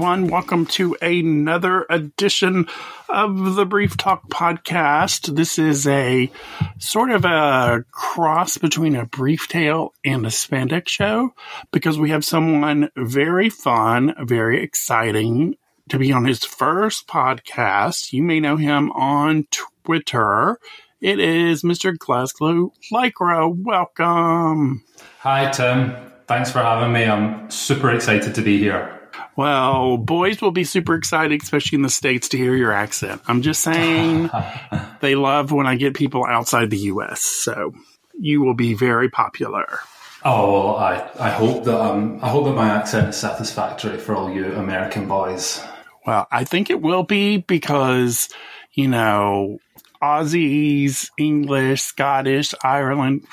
everyone. Welcome to another edition of the Brief Talk podcast. This is a sort of a cross between a brief tale and a spandex show because we have someone very fun, very exciting to be on his first podcast. You may know him on Twitter. It is Mr. Glasgow Lycra. Welcome. Hi, Tim. Thanks for having me. I'm super excited to be here. Well, boys will be super excited, especially in the States, to hear your accent. I'm just saying they love when I get people outside the U.S., so you will be very popular. Oh, well, I, I hope that um, I hope that my accent is satisfactory for all you American boys. Well, I think it will be because, you know, Aussies, English, Scottish, Ireland,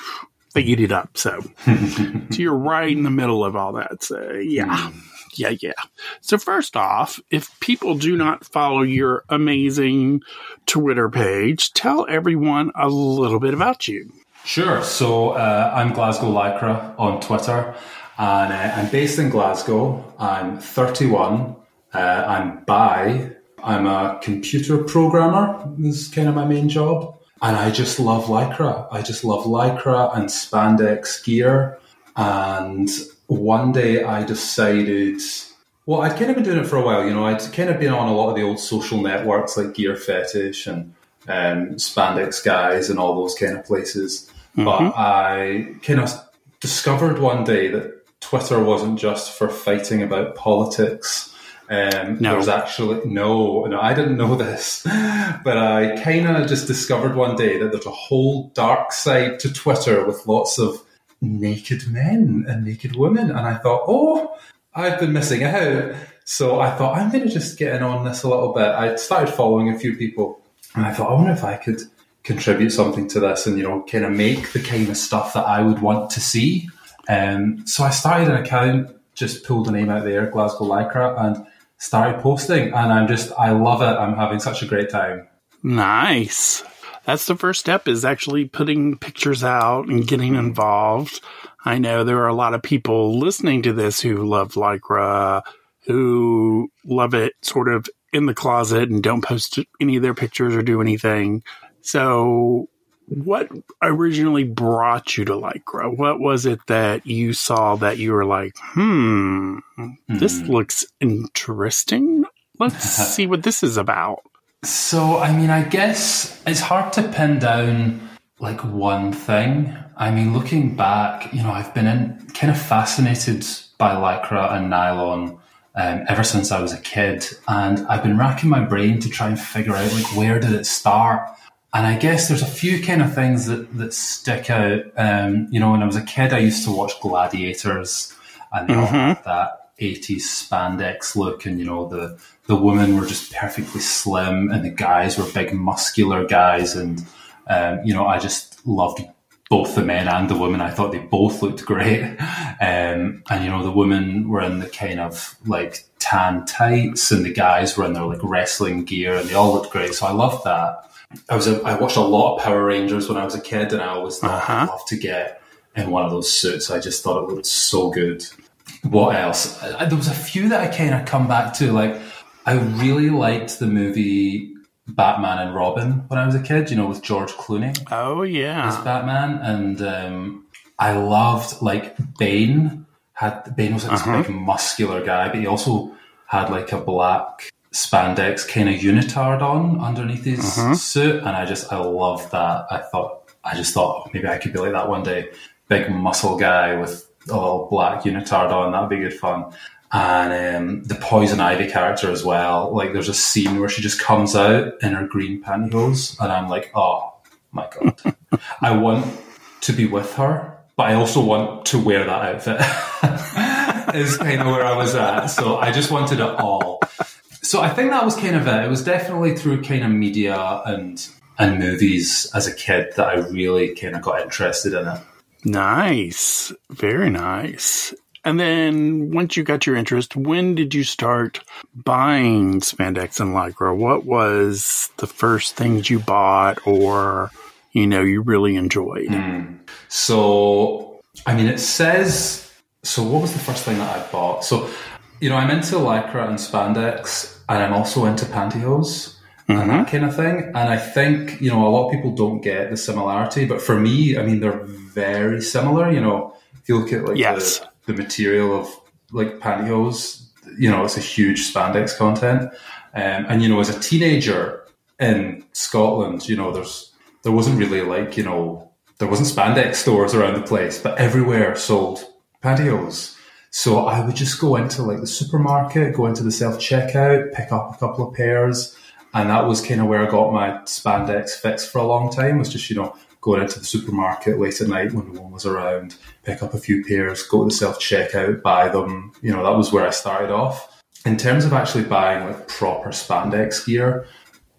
they eat it up. So, so you're right in the middle of all that. So, yeah. Yeah, yeah. So, first off, if people do not follow your amazing Twitter page, tell everyone a little bit about you. Sure. So, uh, I'm Glasgow Lycra on Twitter, and uh, I'm based in Glasgow. I'm 31. Uh, I'm bi. I'm a computer programmer. This is kind of my main job. And I just love Lycra. I just love Lycra and spandex gear. And one day I decided, well, I'd kind of been doing it for a while. You know, I'd kind of been on a lot of the old social networks like Gear Fetish and um, Spandex Guys and all those kind of places. Mm-hmm. But I kind of discovered one day that Twitter wasn't just for fighting about politics um, no. There's actually no, no, I didn't know this, but I kind of just discovered one day that there's a whole dark side to Twitter with lots of naked men and naked women, and I thought, oh, I've been missing out. So I thought I'm going to just get in on this a little bit. I started following a few people, and I thought, I wonder if I could contribute something to this, and you know, kind of make the kind of stuff that I would want to see. Um, so I started an account, just pulled a name out there, Glasgow Lycra, and started posting and I'm just, I love it. I'm having such a great time. Nice. That's the first step is actually putting pictures out and getting involved. I know there are a lot of people listening to this who love Lycra, who love it sort of in the closet and don't post any of their pictures or do anything. So what originally brought you to Lycra? What was it that you saw that you were like, hmm, this mm. looks interesting? Let's see what this is about. So, I mean, I guess it's hard to pin down like one thing. I mean, looking back, you know, I've been in, kind of fascinated by Lycra and nylon um, ever since I was a kid. And I've been racking my brain to try and figure out like where did it start? And I guess there's a few kind of things that, that stick out. Um, you know, when I was a kid, I used to watch Gladiators and they mm-hmm. all had that 80s spandex look. And, you know, the, the women were just perfectly slim and the guys were big, muscular guys. And, um, you know, I just loved both the men and the women. I thought they both looked great. Um, and, you know, the women were in the kind of like tan tights and the guys were in their like wrestling gear and they all looked great. So I loved that. I was a, I watched a lot of Power Rangers when I was a kid, and I always thought uh-huh. I'd love to get in one of those suits. I just thought it looked so good. What else? I, there was a few that I kind of come back to. Like I really liked the movie Batman and Robin when I was a kid. You know, with George Clooney. Oh yeah, as Batman, and um, I loved like Bane. Had Bane was like uh-huh. this big muscular guy, but he also had like a black spandex kind of unitard on underneath his uh-huh. suit, and I just I love that. I thought I just thought maybe I could be like that one day. Big muscle guy with a little black unitard on. That'd be good fun. And um, the poison ivy character as well. Like there's a scene where she just comes out in her green pantyhose, and I'm like, oh my god, I want to be with her, but I also want to wear that outfit. is kind of where I was at. So I just wanted it all. So I think that was kind of it. It was definitely through kind of media and and movies as a kid that I really kind of got interested in it. Nice. Very nice. And then once you got your interest, when did you start buying spandex and lycra? What was the first things you bought or, you know, you really enjoyed? Mm. So, I mean, it says, so what was the first thing that I bought? So you know, I'm into lycra and spandex, and I'm also into pantyhose and that kind of thing. And I think, you know, a lot of people don't get the similarity, but for me, I mean, they're very similar. You know, if you look at like Yes. the, the material of like pantyhose, you know, it's a huge spandex content. Um, and, you know, as a teenager in Scotland, you know, there's, there wasn't really like, you know, there wasn't spandex stores around the place, but everywhere sold pantyhose. So I would just go into like the supermarket, go into the self checkout, pick up a couple of pairs, and that was kind of where I got my spandex fix for a long time. Was just you know going into the supermarket late at night when no one was around, pick up a few pairs, go to the self checkout, buy them. You know that was where I started off. In terms of actually buying like proper spandex gear,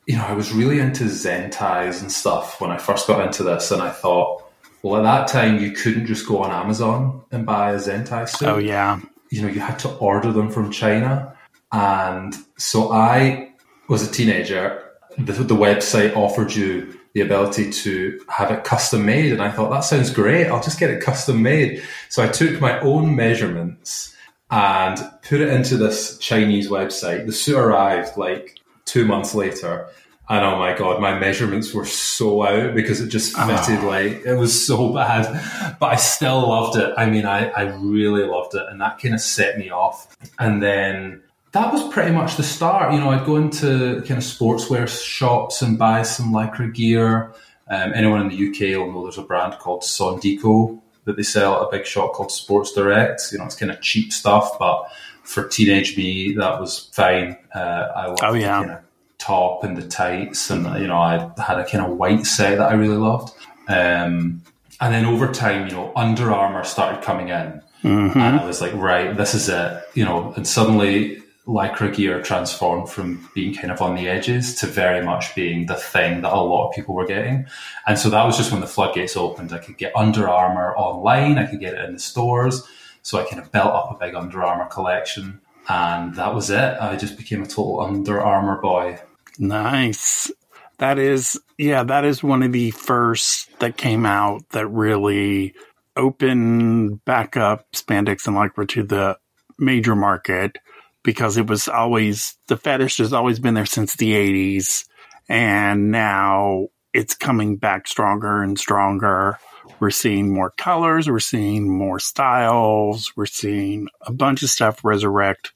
you know I was really into Zentais and stuff when I first got into this, and I thought. Well, at that time, you couldn't just go on Amazon and buy a Zentai suit Oh yeah. you know, you had to order them from China. And so I was a teenager. The, the website offered you the ability to have it custom made. And I thought, that sounds great. I'll just get it custom made. So I took my own measurements and put it into this Chinese website. The suit arrived like two months later. And oh my god, my measurements were so out because it just ah. fitted like it was so bad. But I still loved it. I mean, I, I really loved it, and that kind of set me off. And then that was pretty much the start. You know, I'd go into kind of sportswear shops and buy some lycra gear. Um, anyone in the UK will know there's a brand called Sondico that they sell at a big shop called Sports Direct. You know, it's kind of cheap stuff, but for teenage me, that was fine. Uh, I loved Oh, the yeah. kind of top and the tights, and you know, I had a kind of white set that I really loved. Um, and then over time, you know, Under Armour started coming in, and I was like, right, this is it. You know, and suddenly lycra gear transformed from being kind of on the edges to very much being the thing that a lot of people were getting. And so that was just when the floodgates opened. I could get Under Armour online, I could get it in the stores. So I kind of built up a big Under Armour collection. And that was it. I just became a total Under Armour boy. Nice. That is, yeah, that is one of the first that came out that really opened back up spandex and lycra to the major market because it was always, the fetish has always been there since the 80s. And now it's coming back stronger and stronger. We're seeing more colors, we're seeing more styles, we're seeing a bunch of stuff resurrect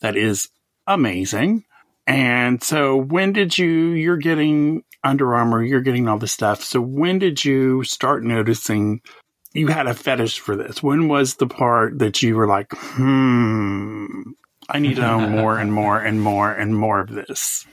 that is amazing. And so when did you you're getting Under Armour, you're getting all this stuff. So when did you start noticing you had a fetish for this? When was the part that you were like, "Hmm, I need to know more and more and more and more of this."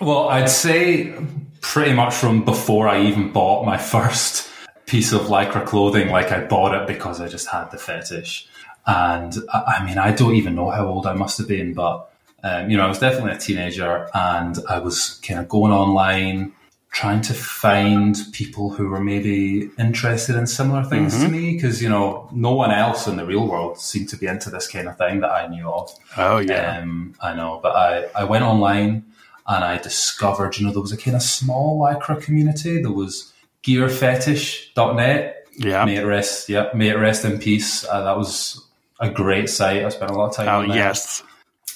Well, I'd say pretty much from before I even bought my first piece of lycra clothing, like I bought it because I just had the fetish. And I mean, I don't even know how old I must have been, but um, you know, I was definitely a teenager and I was kind of going online, trying to find people who were maybe interested in similar things to me because, you know, no one else in the real world seemed to be into this kind of thing that I knew of. Oh yeah. Um, I know, but I, I went online and I discovered, you know, there was a kind of small lycra community. There was gearfetish.net. yeah. May it rest, yeah, may it rest in peace. Uh, that was a great site. I spent a lot of time Oh yes.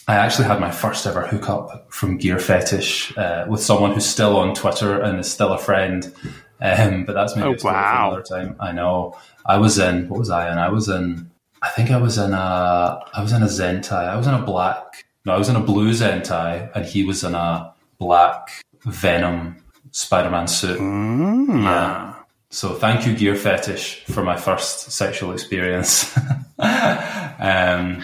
I actually had my first ever hookup from Gear Fetish uh, with someone who's still on Twitter and is still a friend. Um, but that's maybe Oh, wow. another time. I know. I was in what was I in? I was in. I think I was in a. I was in a Zentai. I was in a black. No, I was in a blue Zentai, and he was in a black Venom Spider-Man suit. Mm. Yeah. So thank you, Gear Fetish, for my first sexual experience. um,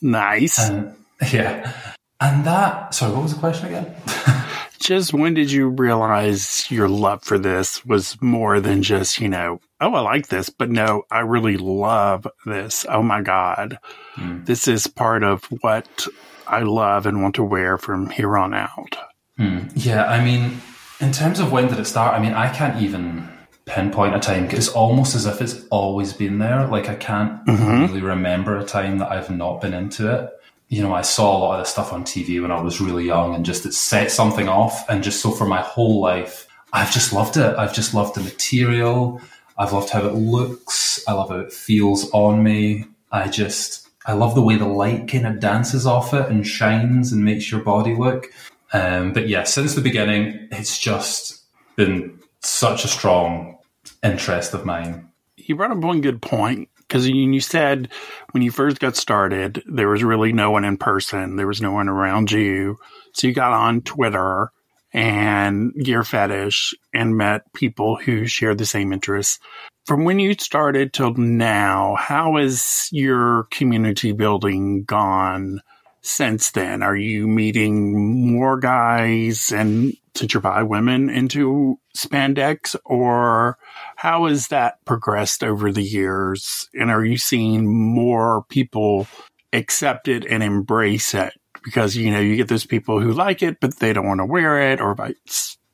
Nice. and- yeah. And that, sorry, what was the question again? just when did you realize your love for this was more than just, you know, oh, I like this, but no, I really love this. Oh my God. Hmm. This is part of what I love and want to wear from here on out. Hmm. Yeah, I mean, in terms of when did it start, I mean, I can't even pinpoint a time. It's almost as if it's always been there. Like, I can't mm-hmm. really remember a time that I've not been into it. You know, I saw a lot of this stuff on TV when I was really young and just it set something off. And just so for my whole life, I've just loved it. I've just loved the material. I've loved how it looks. I love how it feels on me. I just, I love the way the light kind of dances off it and shines and makes your body look. Um, but yeah, since the beginning, it's just been such a strong interest of mine. You brought up one good point because you said when you first got started, there was really no one in person, there was no one around you. So you got on Twitter and Gear Fetish and met people who share the same interests. From when you started till now, how has your community building gone since then? Are you meeting more guys and since you're women into spandex or how has that progressed over the years? And are you seeing more people accept it and embrace it? Because, you know, you get those people who like it, but they don't want to wear it or, by,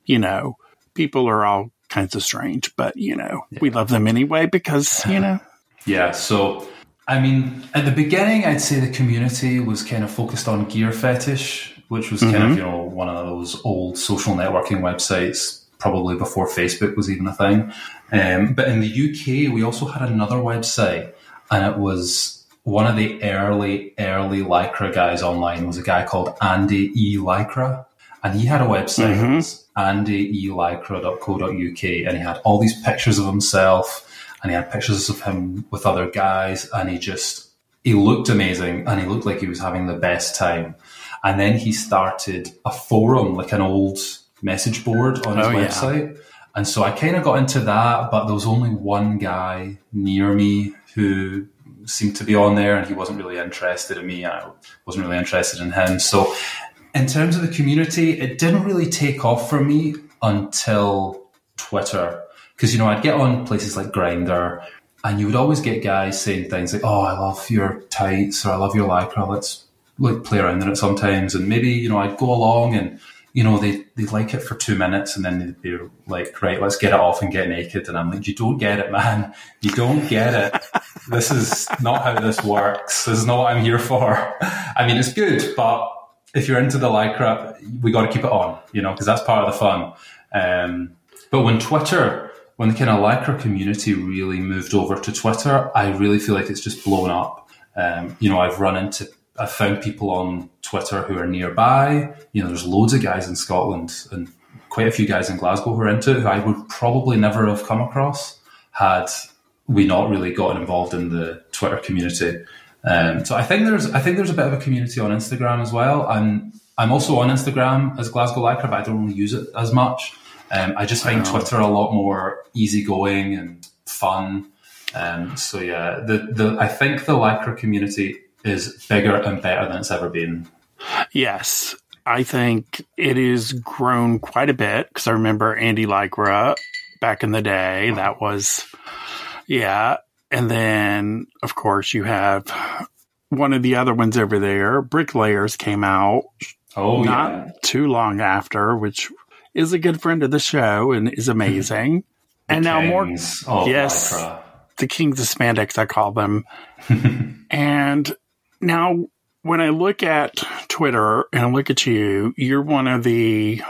you know, people are all kinds of strange, but, you know, yeah. we love them anyway because, you know. Yeah. So, I mean, at the beginning, I'd say the community was kind of focused on gear fetish, which was mm-hmm. kind of, mm-hmm. you know, one of those old social networking websites, probably before Facebook was even a thing. Um, but in the UK, we also had another website, and it was one of the early, early Lycra guys online was a guy called Andy E. Lycra. And he had a website, mm-hmm. andyelycra.co.uk, and he had all these pictures of himself, and he had pictures of him with other guys, and he just, he looked amazing, and he looked like he was having the best time. And then he started a forum, like an old message board on his oh, website. Yeah. And so I kind of got into that, but there was only one guy near me who seemed to be on there and he wasn't really interested in me. I wasn't really interested in him. So in terms of the community, it didn't really take off for me until Twitter. Because, you know, I'd get on places like Grindr and you would always get guys saying things like, oh, I love your tights or I love your lycra. Let's like play around in it sometimes. And maybe, you know, I'd go along and you know, they they like it for two minutes and then they'd be like, right, let's get it off and get naked. And I'm like, you don't get it, man. You don't get it. this is not how this works. This is not what I'm here for. I mean, it's good, but if you're into the lycra, we got to keep it on, you know, because that's part of the fun. Um, but when Twitter, when the kind of lycra community really moved over to Twitter, I really feel like it's just blown up. Um, you know, I've run into I've found people on Twitter who are nearby. You know, there's loads of guys in Scotland and quite a few guys in Glasgow who are into it who I would probably never have come across had we not really gotten involved in the Twitter community. Um, so I think there's I think there's a bit of a community on Instagram as well. I'm I'm also on Instagram as Glasgow Lycra, but I don't really use it as much. Um, I just find Twitter a lot more easygoing and fun. Um, so yeah, the the I think the Lycra community is bigger and better than it's ever been. Yes, I think it has grown quite a bit because I remember Andy Lycra back in the day. That was, yeah. And then, of course, you have one of the other ones over there. Bricklayers came out. Oh, not yeah. too long after, which is a good friend of the show and is amazing. and now more, yes, Lycra. the kings of spandex, I call them. and now, when I look at Twitter and I look at you, you're one of the,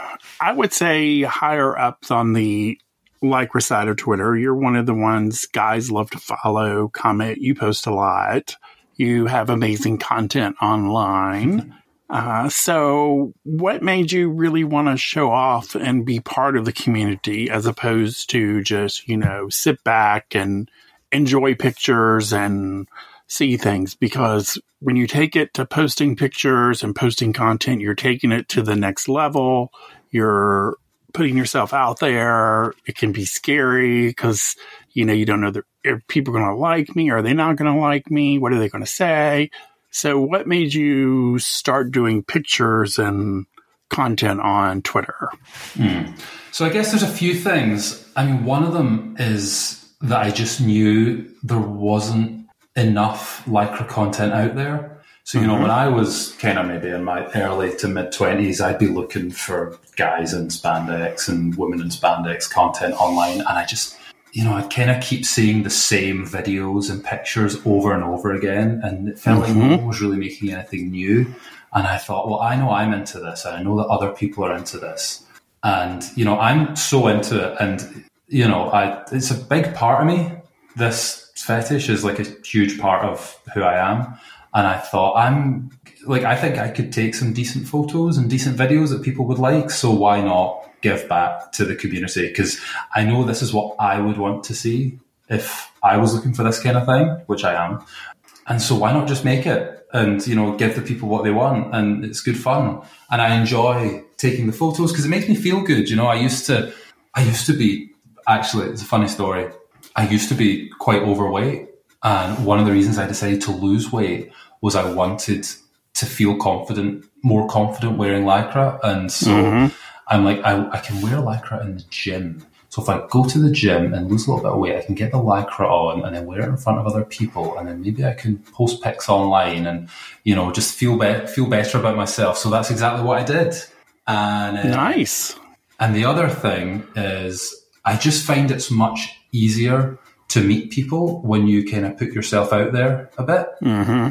I would say, higher ups on the Lycra side of Twitter. You're one of the ones guys love to follow, comment. You post a lot. You have amazing content online. Uh, so, what made you really want to show off and be part of the community as opposed to just, you know, sit back and enjoy pictures and see things because when you take it to posting pictures and posting content, you're taking it to the next level. You're putting yourself out there. It can be scary because, you know, you don't know that people are going to like me? Are they not going to like me? What are they going to say? So what made you start doing pictures and content on Twitter? Hmm. So I guess there's a few things. I mean, one of them is that I just knew there wasn't enough lycra content out there. So, you know, mm-hmm. when I was kind of maybe in my early to mid 20s, I'd be looking for guys in spandex and women in spandex content online. And I just, you know, I'd kind of keep seeing the same videos and pictures over and over again. And it felt mm-hmm. like no one was really making anything new. And I thought, well, I know I'm into this and I know that other people are into this. And, you know, I'm so into it. And, you know, I, it's a big part of me, this fetish is like a huge part of who I am. and I thought I'm like I think I could take some decent photos and decent videos that people would like. So why not give back to the community? Because I know this is what I would want to see if I was looking for this kind of thing, which I am. And so why not just make it and you know give the people what they want? And it's good fun, and I enjoy taking the photos because it makes me feel good. You know, I used to, I used to be actually. It's a funny story. I used to be quite overweight, and one of the reasons I decided to lose weight was I wanted to feel confident, more confident wearing lycra. And so mm-hmm. I'm like, I, I, can wear lycra in the gym. So if I go to the gym and lose a little bit of weight, I can get the lycra on and then wear it in front of other people, and then maybe I can post pics online and you know just feel be- feel better about myself. So that's exactly what I did. And uh, nice. And the other thing is, I just find it's much easier to meet people when you kind of put yourself out there a bit. Mm-hmm.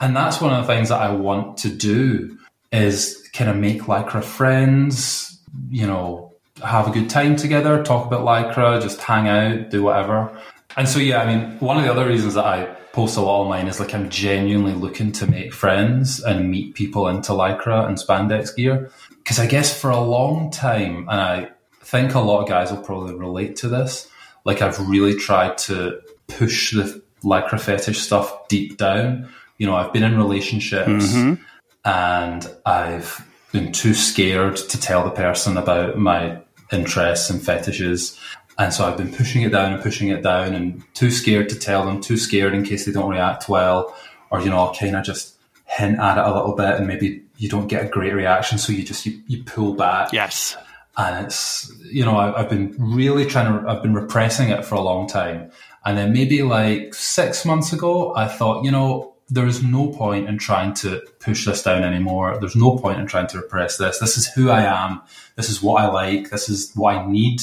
And that's one of the things that I want to do is kind of make Lycra friends, you know, have a good time together, talk about Lycra, just hang out, do whatever. And so, yeah, I mean, one of the other reasons that I post a lot online is like I'm genuinely looking to make friends and meet people into Lycra and spandex gear. Because I guess for a long time, and I think a lot of guys will probably relate to this, like I've really tried to push the Lycra fetish stuff deep down you know, I've been in relationships mm-hmm. and I've been too scared to tell the person about my interests and fetishes. And so I've been pushing it down and pushing it down and too scared to tell them, too scared in case they don't react well. Or, you know, I'll kind of just hint at it a little bit and maybe you don't get a great reaction. So you just, you, you pull back. Yes. And it's, you know, I, I've been really trying to, I've been repressing it for a long time. And then maybe like six months ago, I thought, you know, there is no point in trying to push this down anymore. There's no point in trying to repress this. This is who I am. This is what I like. This is what I need.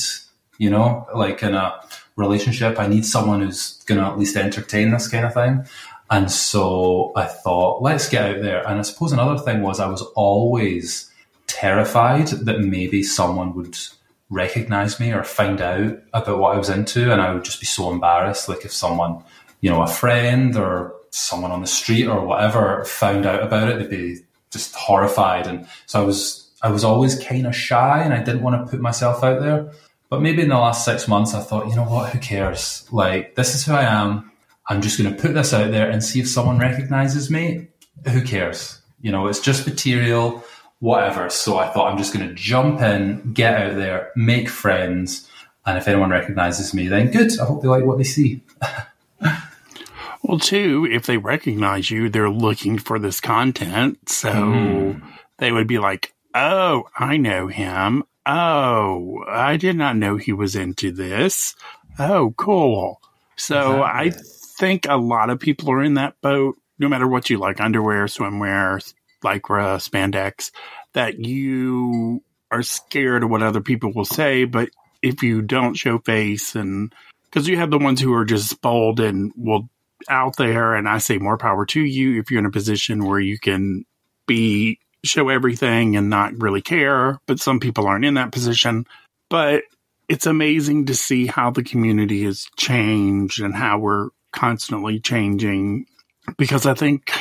You know, like in a relationship, I need someone who's going to at least entertain this kind of thing. And so I thought, let's get out there. And I suppose another thing was I was always terrified that maybe someone would recognize me or find out about what I was into. And I would just be so embarrassed. Like if someone, you know, a friend or someone on the street or whatever found out about it, they'd be just horrified. And so I was, I was always kind of shy and I didn't want to put myself out there. But maybe in the last six months, I thought, you know what, who cares? Like, this is who I am. I'm just going to put this out there and see if someone recognizes me. Who cares? You know, it's just material, whatever. So I thought I'm just going to jump in, get out there, make friends. And if anyone recognizes me, then good. I hope they like what they see. Well, too, if they recognize you, they're looking for this content. So mm. they would be like, oh, I know him. Oh, I did not know he was into this. Oh, cool. So exactly. I think a lot of people are in that boat, no matter what you like underwear, swimwear, lycra, spandex, that you are scared of what other people will say. But if you don't show face and because you have the ones who are just bold and will out there, and I say more power to you if you're in a position where you can be show everything and not really care. But some people aren't in that position. But it's amazing to see how the community has changed and how we're constantly changing. Because I think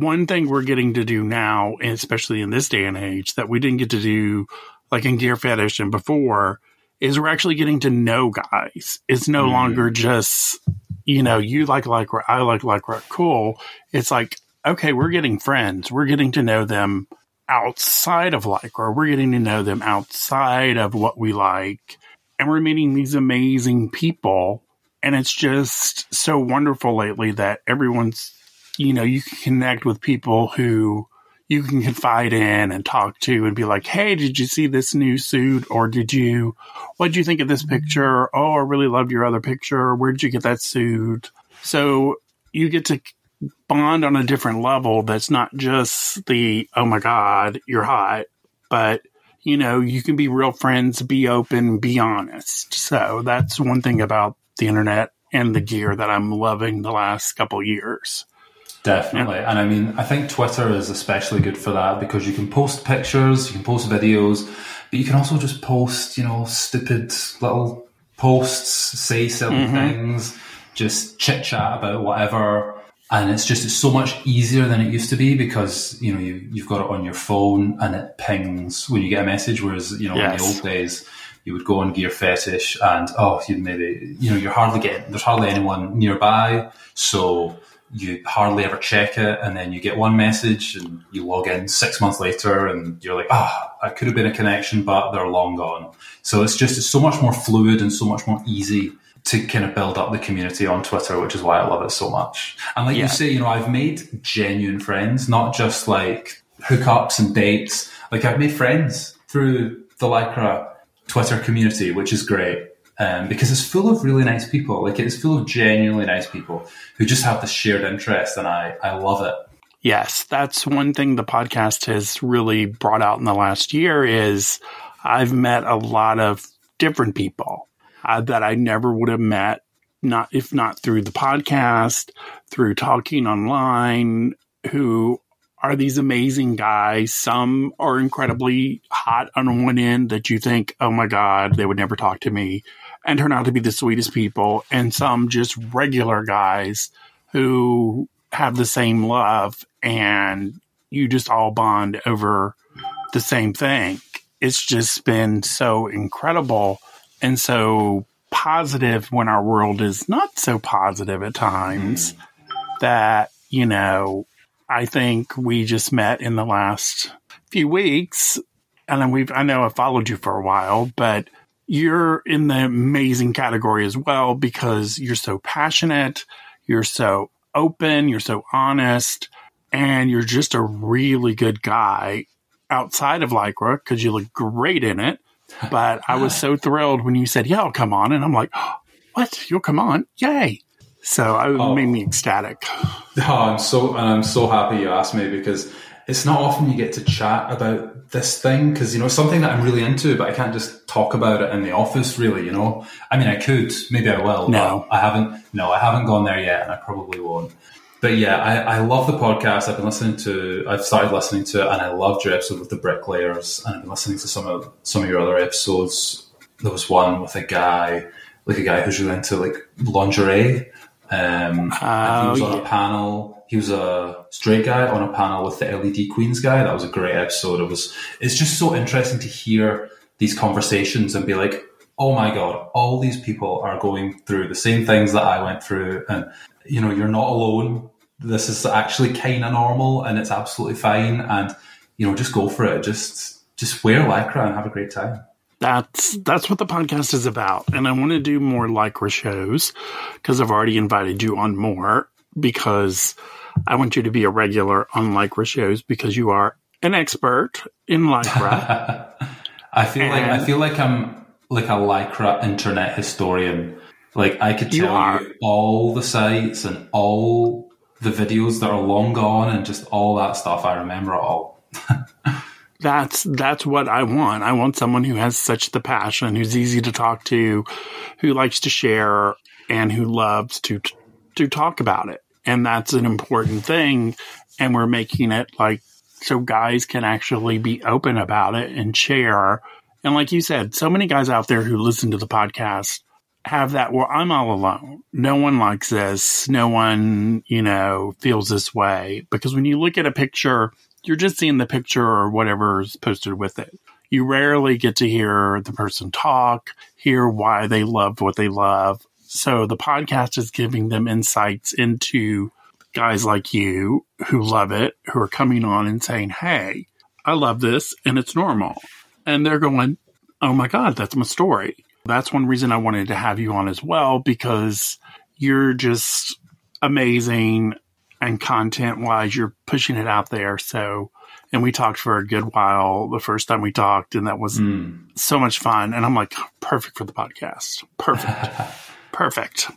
one thing we're getting to do now, especially in this day and age, that we didn't get to do like in Gear Fetish and before, is we're actually getting to know guys. It's no mm. longer just you know, you like Lycra, I like Lycra, cool. It's like, okay, we're getting friends. We're getting to know them outside of Lycra. We're getting to know them outside of what we like. And we're meeting these amazing people. And it's just so wonderful lately that everyone's, you know, you can connect with people who you can confide in and talk to and be like, Hey, did you see this new suit? Or did you, what did you think of this mm-hmm. picture? Oh, I really loved your other picture. Where did you get that suit? So you get to bond on a different level. That's not just the, oh my God, you're hot, but you know, you can be real friends, be open, be honest. So that's one thing about the internet and the gear that I'm loving the last couple years. Definitely. Yeah. And I mean, I think Twitter is especially good for that because you can post pictures, you can post videos, but you can also just post, you know, stupid little posts, say silly mm-hmm. things, just chit chat about whatever. and it's just it's so much easier than it used to be because you know you, you've got it on your phone and it pings when you get a message whereas you know yes. in the old days you would go on gear fetish and oh you maybe you know you're hardly getting there's hardly anyone nearby so you hardly ever check it and then you get one message and you log in six months later and you're like ah oh, i could have been a connection but they're long gone so it's just it's so much more fluid and so much more easy to kind of build up the community on Twitter, which is why I love it so much. And like yeah. you say, you know, I've made genuine friends, not just like hookups and dates. Like I've made friends through the Lycra Twitter community, which is great. Um, because it's full of really nice people. Like it's full of genuinely nice people who just have this shared interest, and I I love it. Yes, that's one thing the podcast has really brought out in the last year is I've met a lot of different people uh, that I never would have met, not if not through the podcast, through talking online, who are these amazing guys. Some are incredibly hot on one end that you think, oh my God, they would never talk to me and turn out to be the sweetest people. And some just regular guys who have the same love and you just all bond over the same thing. It's just been so incredible and so positive when our world is not so positive at times mm. that, you know, I think we just met in the last few weeks and then we've, I know I followed you for a while, but you're in the amazing category as well because you're so passionate, you're so open, you're so honest, and you're just a really good guy outside of Lycra because you look great in it. But I was ah. so thrilled when you said, "Yeah, I'll come on," and I'm like, "What? You'll come on? Yay!" So it oh. made me ecstatic. Oh, I'm so and I'm so happy you asked me because it's not often you get to chat about this thing because you know it's something that I'm really into, but I can't just talk about it in the office. Really, you know. I mean, I could, maybe I will. No, I haven't. No, I haven't gone there yet, and I probably won't but yeah, I, I love the podcast. I've been listening to, I've started listening to it, and I loved your episode with the bricklayers, and I've been listening to some of some of your other episodes. There was one with a guy, like a guy who's really into like lingerie. Um, oh, he was on yeah. a panel. He was a straight guy on a panel with the LED Queens guy. That was a great episode. It was. It's just so interesting to hear these conversations and be like, oh my god, all these people are going through the same things that I went through, and you know, you're not alone. This is actually kind of normal, and it's absolutely fine. And you know, just go for it. Just just wear lycra and have a great time. That's that's what the podcast is about, and I want to do more lycra shows because I've already invited you on more because I want you to be a regular on lycra shows because you are an expert in lycra. I feel and like I feel like I'm like a lycra internet historian. Like I could tell you, you all the sites and all the videos that are long gone and just all that stuff. I remember it all. that's that's what I want. I want someone who has such the passion, who's easy to talk to, who likes to share, and who loves to to talk about it. And that's an important thing. And we're making it like so guys can actually be open about it and share. And like you said, so many guys out there who listen to the podcast have that, well, I'm all alone. No one likes this. No one, you know, feels this way. Because when you look at a picture, you're just seeing the picture or whatever's posted with it. You rarely get to hear the person talk, hear why they love what they love. So the podcast is giving them insights into guys like you who love it, who are coming on and saying, Hey, I love this and it's normal. And they're going, Oh my God, that's my story. That's one reason I wanted to have you on as well because you're just amazing and content wise, you're pushing it out there. So, and we talked for a good while the first time we talked, and that was mm. so much fun. And I'm like, perfect for the podcast. Perfect. perfect.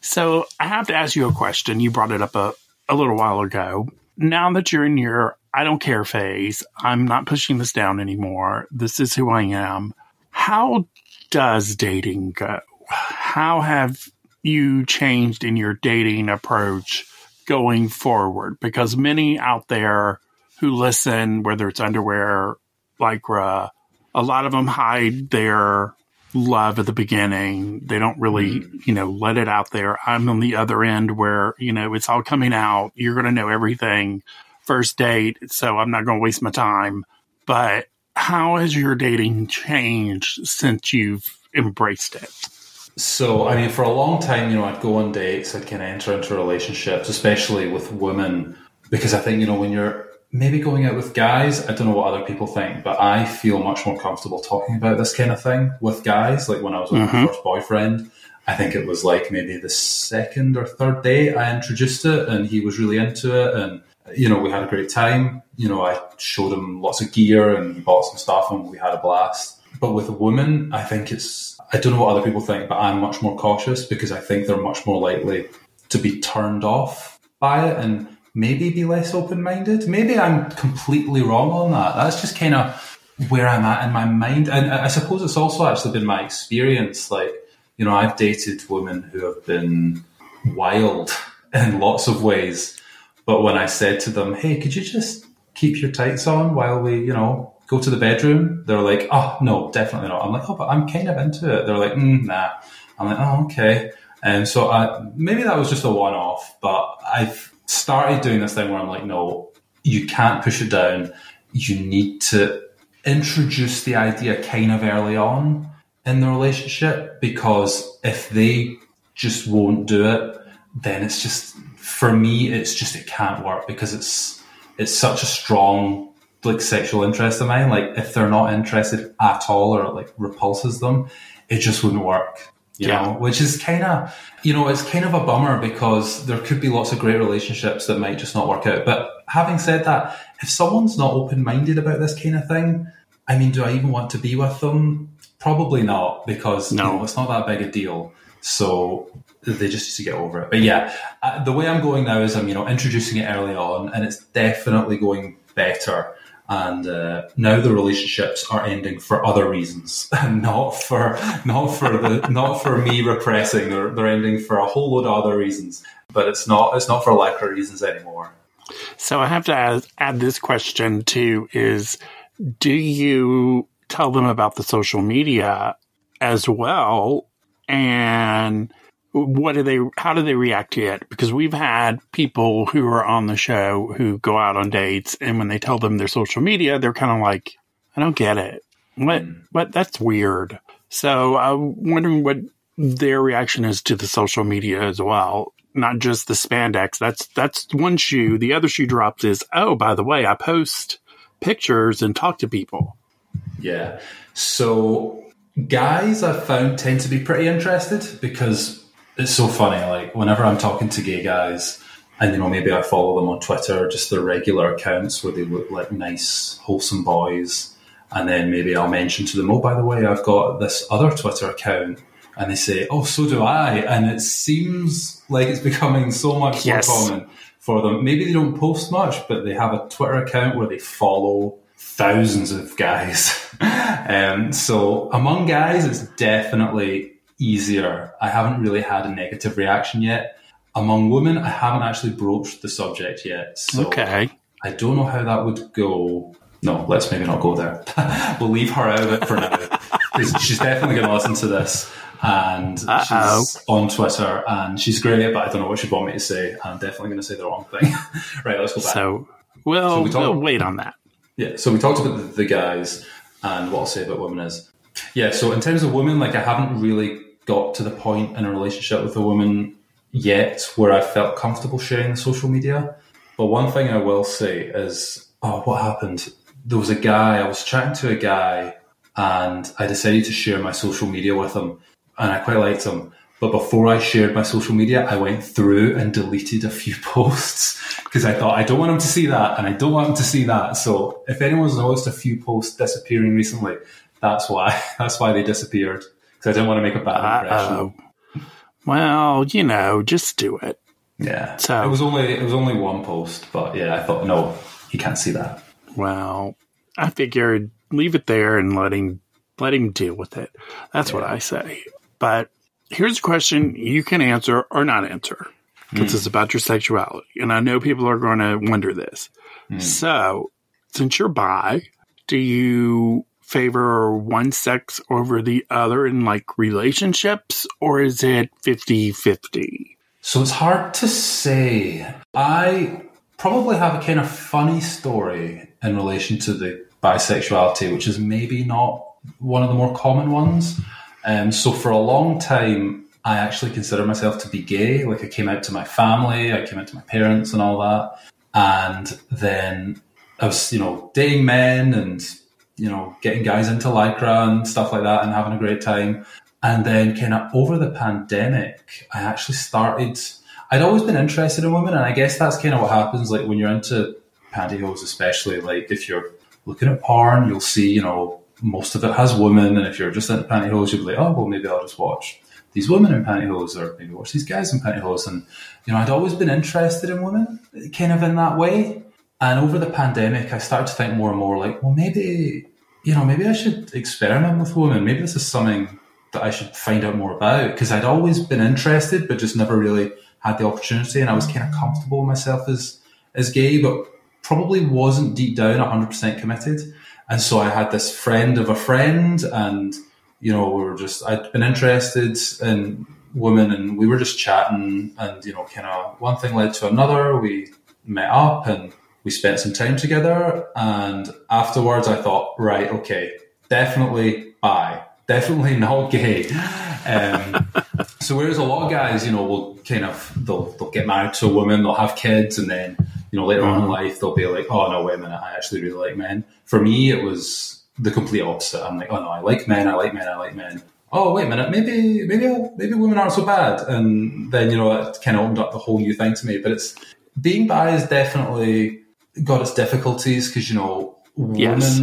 So, I have to ask you a question. You brought it up a, a little while ago. Now that you're in your I don't care phase, I'm not pushing this down anymore. This is who I am. How does dating go? How have you changed in your dating approach going forward? Because many out there who listen, whether it's underwear, lycra, a lot of them hide their love at the beginning. They don't really, mm. you know, let it out there. I'm on the other end where, you know, it's all coming out. You're going to know everything first date. So I'm not going to waste my time. But how has your dating changed since you've embraced it? So, I mean, for a long time, you know, I'd go on dates, I'd kind of enter into relationships, especially with women, because I think, you know, when you're maybe going out with guys, I don't know what other people think, but I feel much more comfortable talking about this kind of thing with guys. Like when I was with mm-hmm. my first boyfriend, I think it was like maybe the second or third day I introduced it and he was really into it. And, you know, we had a great time. You know, I showed him lots of gear and he bought some stuff and we had a blast. But with a woman, I think it's, I don't know what other people think, but I'm much more cautious because I think they're much more likely to be turned off by it. And maybe be less open minded. Maybe I'm completely wrong on that. That's just kind of where I'm at in my mind. And I suppose it's also actually been my experience. Like, you know, I've dated women who have been wild in lots of ways. But when I said to them, hey, could you just keep your tights on while we, you know, go to the bedroom? They're like, oh, no, definitely not. I'm like, oh, but I'm kind of into it. They're like, mm, nah. I'm like, oh, okay. And so I, maybe that was just a one off, but I've started doing this thing where I'm like, no, you can't push it down. You need to introduce the idea kind of early on in the relationship because if they just won't do it, then it's just for me, it's just it can't work because it's it's such a strong like sexual interest of mine. Like if they're not interested at all or like repulses them, it just wouldn't work you yeah. know, which is kind of, you know, it's kind of a bummer because there could be lots of great relationships that might just not work out. But having said that, if someone's not open minded about this kind of thing, I mean, do I even want to be with them? Probably not because no. you know, it's not that big a deal. So they just need to get over it. But yeah, uh, the way I'm going now is I'm, you know, introducing it early on and it's definitely going better and uh, now the relationships are ending for other reasons, not for not for the not for me repressing. They're, they're ending for a whole load of other reasons, but it's not it's not for Lycra reasons anymore. So I have to add, add this question too: Is do you tell them about the social media as well, and what do they how do they react to it? Because we've had people who are on the show who go out on dates and when they tell them their social media they're kind of like i don't get it. What mm. what that's weird. So i'm wondering what their reaction is to the social media as well not just the spandex. That's that's one shoe. The other shoe drops is oh by the way i post pictures and talk to people. Yeah. So guys i've found tend to be pretty interested because it's so funny. Like whenever I'm talking to gay guys, and you know maybe I follow them on Twitter, just their regular accounts where they look like nice, wholesome boys, and then maybe I'll mention to them, oh, by the way, I've got this other Twitter account. And they say, "Oh, so do I," and it seems like it's becoming so much yes. more common for them. Maybe they don't post much, but they have a Twitter account where they follow thousands of guys. um, so among guys, it's definitely easier. I haven't really had a negative reaction yet. Among women, I haven't actually broached the subject yet. So okay. I don't know how that would go. No, let's maybe not go there. we'll leave her out of it for now. She's definitely going to listen to this. And Uh-oh. she's on Twitter and she's great, but I don't know what she'd want me to say. I'm definitely going to say the wrong thing. right, let's go back. So, well, so we talk, we'll wait on that. Yeah, so we talked about the, the guys and what I'll say about women is. Yeah, so in terms of women, like I haven't really got to the point in a relationship with a woman yet where I felt comfortable sharing the social media. But one thing I will say is, oh, what happened? There was a guy, I was chatting to a guy and I decided to share my social media with him and I quite liked him. But before I shared my social media, I went through and deleted a few posts because I thought I don't want him to see that and I don't want him to see that. So if anyone's noticed a few posts disappearing recently, that's why. That's why they disappeared because I didn't want to make a bad impression. Uh-oh. Well, you know, just do it. Yeah. So it was only it was only one post, but yeah, I thought no, he can't see that. Well, I figured leave it there and let him let him deal with it. That's yeah. what I say. But here's a question you can answer or not answer because mm. it's about your sexuality, and I know people are going to wonder this. Mm. So, since you're bi, do you favor one sex over the other in like relationships, or is it 50 50? So it's hard to say. I probably have a kind of funny story in relation to the bisexuality, which is maybe not one of the more common ones. Um, so for a long time, I actually consider myself to be gay. Like I came out to my family, I came out to my parents and all that. And then I was, you know, dating men and, you know, getting guys into Lycra and stuff like that and having a great time. And then kind of over the pandemic, I actually started, I'd always been interested in women. And I guess that's kind of what happens. Like when you're into pantyhose, especially like if you're looking at porn, you'll see, you know, most of it has women. And if you're just into pantyhose, you'll be like, oh, well, maybe I'll just watch these women in pantyhose or maybe watch these guys in pantyhose. And, you know, I'd always been interested in women kind of in that way. And over the pandemic, I started to think more and more like, well, maybe, you know, maybe I should experiment with women. Maybe this is something that I should find out more about because I'd always been interested, but just never really had the opportunity. And I was kind of comfortable with myself as, as gay, but probably wasn't deep down 100% committed. And so I had this friend of a friend and, you know, we were just, I'd been interested in women and we were just chatting and, you know, kind of one thing led to another. We met up and we spent some time together. And afterwards I thought, right, okay, definitely bi, definitely not gay. Um, so whereas a lot of guys, you know, will kind of, they'll, they'll get married to a woman, they'll have kids and then, you know, later mm-hmm. on in mm-hmm. life, they'll be like, oh no, wait a minute, I actually really like men. For me, it was, the complete opposite. I'm like, oh no, I like men, I like men, I like men. Oh wait a minute, maybe maybe maybe women aren't so bad, and then you know that kind of opened up the whole new thing to me. But it's being bi is definitely got its difficulties because you know women. Yes.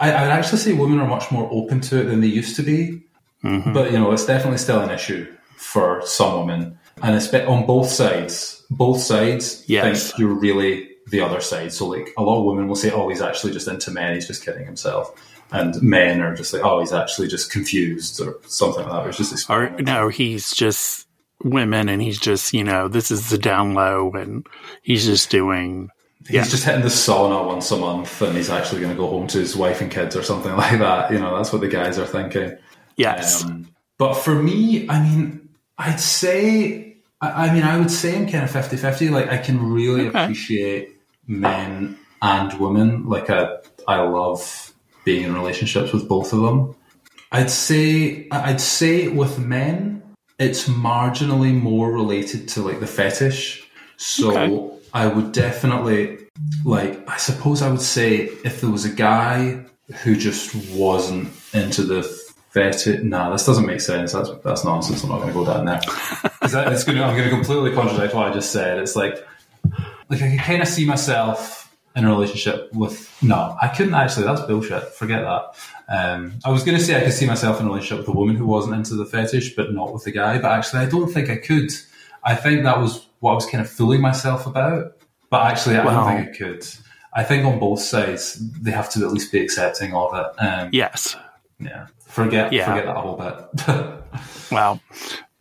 I, I would actually say women are much more open to it than they used to be, mm-hmm. but you know it's definitely still an issue for some women, and it's on both sides. Both sides yes. think you're really the other side. So like a lot of women will say, "Oh, he's actually just into men. He's just kidding himself," and men are just like, "Oh, he's actually just confused" or something like that. It's just or no, he's just women, and he's just you know this is the down low, and he's just doing. He's yeah. just hitting the sauna once a month, and he's actually going to go home to his wife and kids or something like that. You know, that's what the guys are thinking. Yes. Um, but for me, I mean, I'd say, I, I mean, I would say I'm kind of 50 50. Like, I can really okay. appreciate men and women. Like I, I love being in relationships with both of them. I'd say, I'd say with men, it's marginally more related to like the fetish. So okay. I would definitely like, I suppose I would say if there was a guy who just wasn't into the fetish, nah, this doesn't make sense. That's that's nonsense. I'm not going to go down there. that, it's going I'm going to completely contradict what I just said. It's like like I can kind of see myself in a relationship with no, I couldn't actually. That's bullshit. Forget that. Um, I was going to say I could see myself in a relationship with a woman who wasn't into the fetish, but not with a guy. But actually, I don't think I could. I think that was what I was kind of fooling myself about. But actually, I don't think it could. I think on both sides they have to at least be accepting of it. Um, yes. Yeah. Forget. Yeah. Forget that whole bit. wow.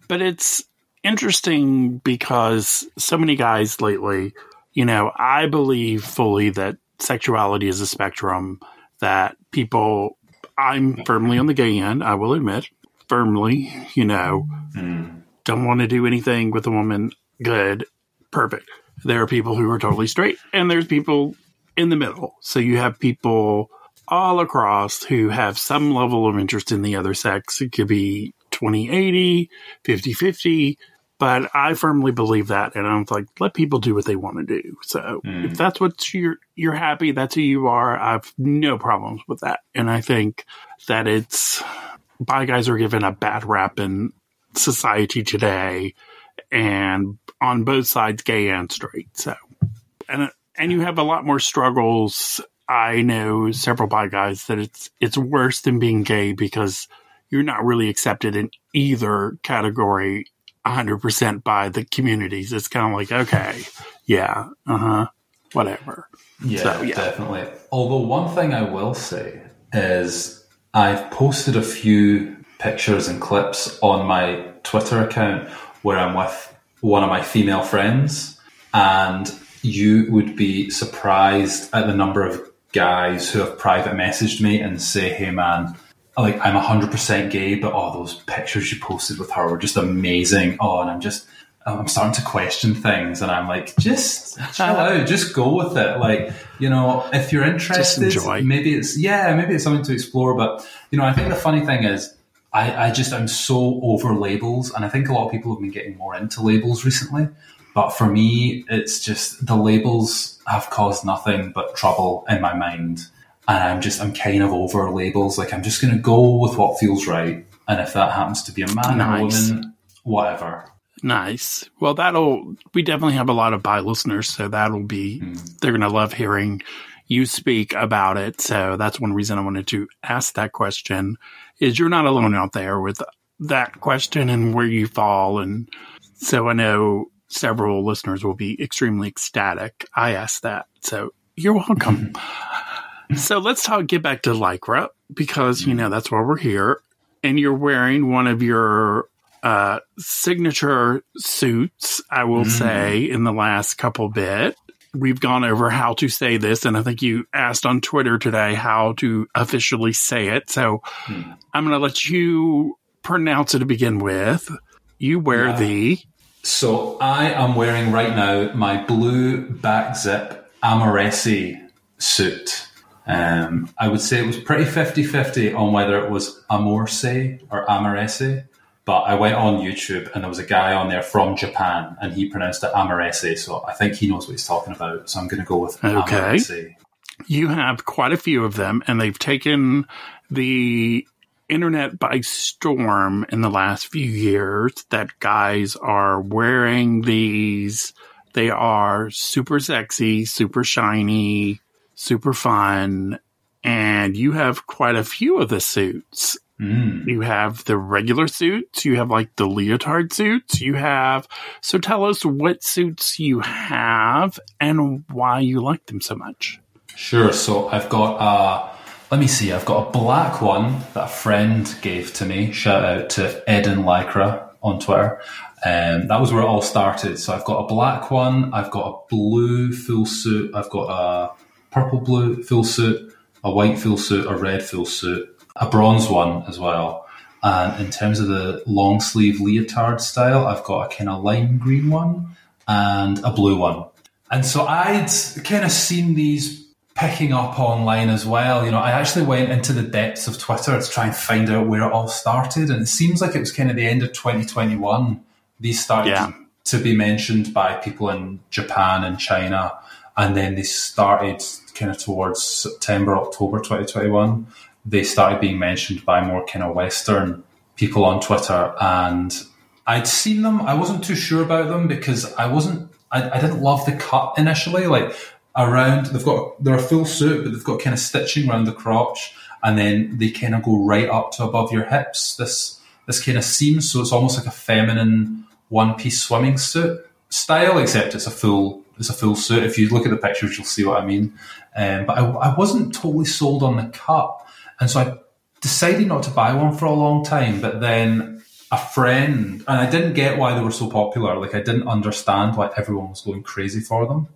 But it's interesting because so many guys lately you know, I believe fully that sexuality is a spectrum that people, I'm firmly on the gay end, I will admit, firmly, you know, mm. don't want to do anything with a woman good, perfect. There are people who are totally straight, and there's people in the middle. So you have people all across who have some level of interest in the other sex. It could be 2080, 50 50, but I firmly believe that, and I'm like, let people do what they want to do. So mm. if that's what you're you're happy, that's who you are. I've no problems with that, and I think that it's bi guys are given a bad rap in society today, and on both sides, gay and straight. So, and and you have a lot more struggles. I know several bi guys that it's it's worse than being gay because you're not really accepted in either category 100% by the communities. It's kind of like, okay, yeah, uh huh, whatever. Yeah, so, yeah, definitely. Although, one thing I will say is I've posted a few pictures and clips on my Twitter account where I'm with one of my female friends, and you would be surprised at the number of guys who have private messaged me and say, "Hey, man." Like I'm hundred percent gay, but oh, those pictures you posted with her were just amazing. Oh, and I'm just oh, I'm starting to question things, and I'm like, just chill out, just go with it. Like, you know, if you're interested, maybe it's yeah, maybe it's something to explore. But you know, I think the funny thing is, I, I just I'm so over labels, and I think a lot of people have been getting more into labels recently. But for me, it's just the labels have caused nothing but trouble in my mind, and I'm just I'm kind of over labels. Like I'm just going to go with what feels right, and if that happens to be a man nice. or a woman, whatever. Nice. Well, that'll, we definitely have a lot of bi listeners, so that'll be, mm. they're going to love hearing you speak about it. So that's one reason I wanted to ask that question is you're not alone out there with that question and where you fall. And so I know several listeners will be extremely ecstatic. I asked that. So you're welcome. so let's talk, get back to Lycra because, you know, that's why we're here. And you're wearing one of your uh, signature suits, I will mm. say, in the last couple bit. We've gone over how to say this, and I think you asked on Twitter today how to officially say it. So mm. I'm going to let you pronounce it to begin with. You wear yeah. the. So I am wearing right now my blue back zip Amaresi suit. Um, I would say it was pretty 50 50 on whether it was Amorse or Amarese. But I went on YouTube and there was a guy on there from Japan and he pronounced it Amarese. So I think he knows what he's talking about. So I'm going to go with okay. Amarese. You have quite a few of them and they've taken the internet by storm in the last few years that guys are wearing these. They are super sexy, super shiny, super fun. And you have quite a few of the suits. Mm. You have the regular suits, you have like the leotard suits, you have. So tell us what suits you have and why you like them so much. Sure. So I've got uh let me see, I've got a black one that a friend gave to me. Shout out to Eden Lycra on Twitter. Um, that was where it all started. So I've got a black one, I've got a blue full suit, I've got a purple blue full suit, a white full suit, a red full suit, a bronze one as well. And in terms of the long sleeve leotard style, I've got a kind of lime green one and a blue one. And so I'd kind of seen these picking up online as well. You know, I actually went into the depths of Twitter to try and find out where it all started. And it seems like it was kind of the end of 2021. These started yeah. to be mentioned by people in Japan and China. And then they started kind of towards September, October 2021 they started being mentioned by more kind of Western people on Twitter. And I'd seen them. I wasn't too sure about them because I wasn't, I, I didn't love the cut initially. Like around, they've got, they're a full suit, but they've got kind of stitching around the crotch. And then they kind of go right up to above your hips. This, this kind of seam. So it's almost like a feminine one piece swimming suit style, except it's a full, it's a full suit. If you look at the pictures, you'll see what I mean. Um, but I, I wasn't totally sold on the cut. And so I decided not to buy one for a long time, but then a friend, and I didn't get why they were so popular. Like I didn't understand why everyone was going crazy for them.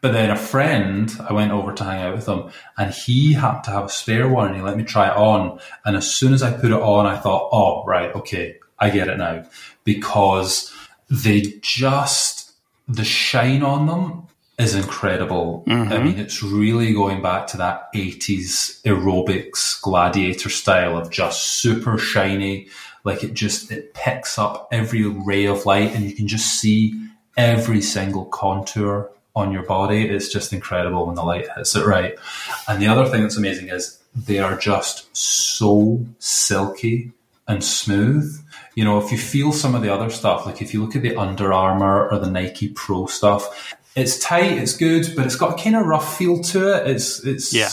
But then a friend, I went over to hang out with him, and he happened to have a spare one, and he let me try it on. And as soon as I put it on, I thought, "Oh, right, okay, I get it now," because they just the shine on them is incredible. Mm-hmm. I mean, it's really going back to that 80s aerobics gladiator style of just super shiny. Like it just, it picks up every ray of light and you can just see every single contour on your body. It's just incredible when the light hits it right. And the other thing that's amazing is they are just so silky and smooth. You know, if you feel some of the other stuff, like if you look at the Under Armour or the Nike Pro stuff, it's tight, it's good, but it's got a kind of rough feel to it. It's it's yeah.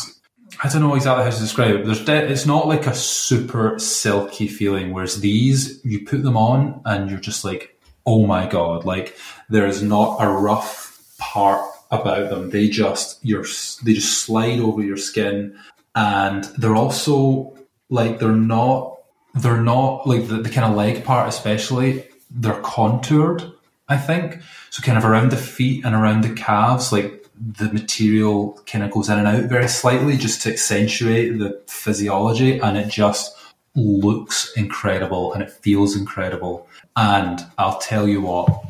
I don't know exactly how to describe it. There's de- it's not like a super silky feeling. Whereas these, you put them on and you're just like, oh my god! Like there is not a rough part about them. They just you're they just slide over your skin, and they're also like they're not they're not like the, the kind of leg part especially. They're contoured I think. So kind of around the feet and around the calves, like the material kind of goes in and out very slightly just to accentuate the physiology, and it just looks incredible and it feels incredible. And I'll tell you what,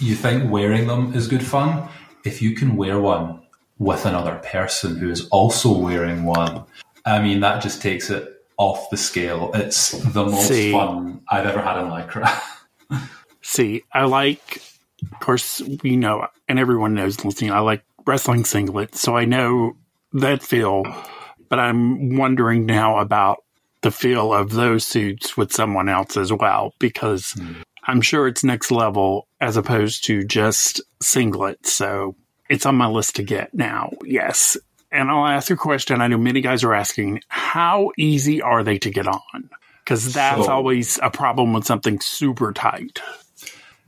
you think wearing them is good fun. If you can wear one with another person who is also wearing one, I mean, that just takes it off the scale. It's the most See. fun I've ever had in Lycra. See, I like, of course, we know, and everyone knows listening, I like wrestling singlets, so I know that feel, but I'm wondering now about the feel of those suits with someone else as well, because hmm. I'm sure it's next level as opposed to just singlets. So it's on my list to get now. Yes. And I'll ask a question. I know many guys are asking, how easy are they to get on? Because that's So- always a problem with something super tight.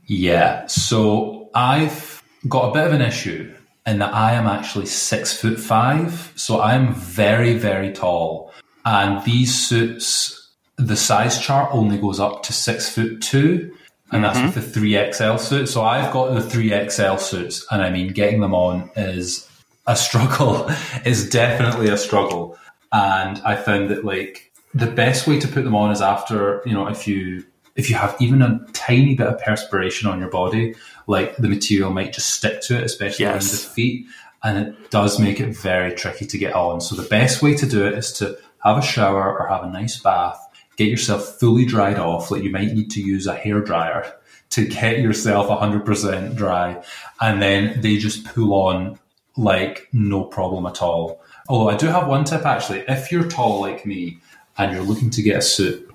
Yeah, so I've got a bit of an issue in that I am actually six foot five, so I'm very, very tall. And these suits, the size chart only goes up to six foot two, and that's mm-hmm. with the 3XL suit. So I've got the 3XL suits, and I mean, getting them on is a struggle, is definitely a struggle. And I found that like the best way to put them on is after, you know, if you if you have even a tiny bit of perspiration on your body, like the material might just stick to it, especially Yes. the feet. And it does make it very tricky to get on. So the best way to do it is to have a shower or have a nice bath, get yourself fully dried off. Like you might need to use a hair dryer to get yourself 100% dry. And then they just pull on like no problem at all. Although I do have one tip actually. If you're tall like me and you're looking to get a suit,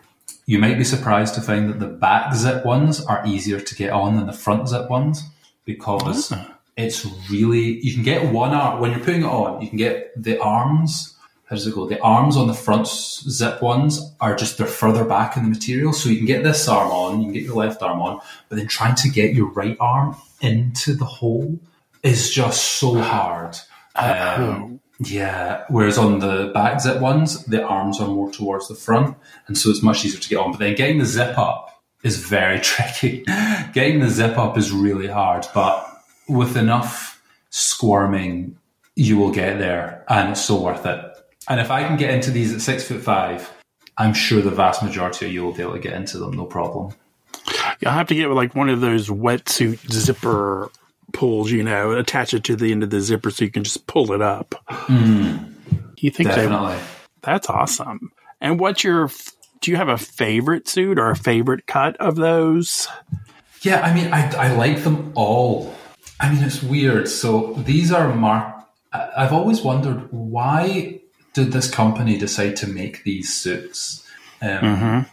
you might be surprised to find that the back zip ones are easier to get on than the front zip ones because ah. it's really you can get one arm when you're putting it on. You can get the arms. How does it go? The arms on the front zip ones are just they're further back in the material, so you can get this arm on, you can get your left arm on, but then trying to get your right arm into the hole is just so hard. Uh, um, hmm. Yeah. Whereas on the back zip ones, the arms are more towards the front, and so it's much easier to get on. But then getting the zip up is very tricky. getting the zip up is really hard, but with enough squirming, you will get there, and it's so worth it. And if I can get into these at six foot five, I'm sure the vast majority of you will be able to get into them, no problem. You'll have to get like one of those wetsuit zipper pulls, you know, attach it to the end of the zipper so you can just pull it up. you think they, Definitely. that's awesome. And what's your, do you have a favorite suit or a favorite cut of those? Yeah, I mean, I, I like them all. I mean, it's weird. So these are mark. I- I've always wondered why did this company decide to make these suits? Um,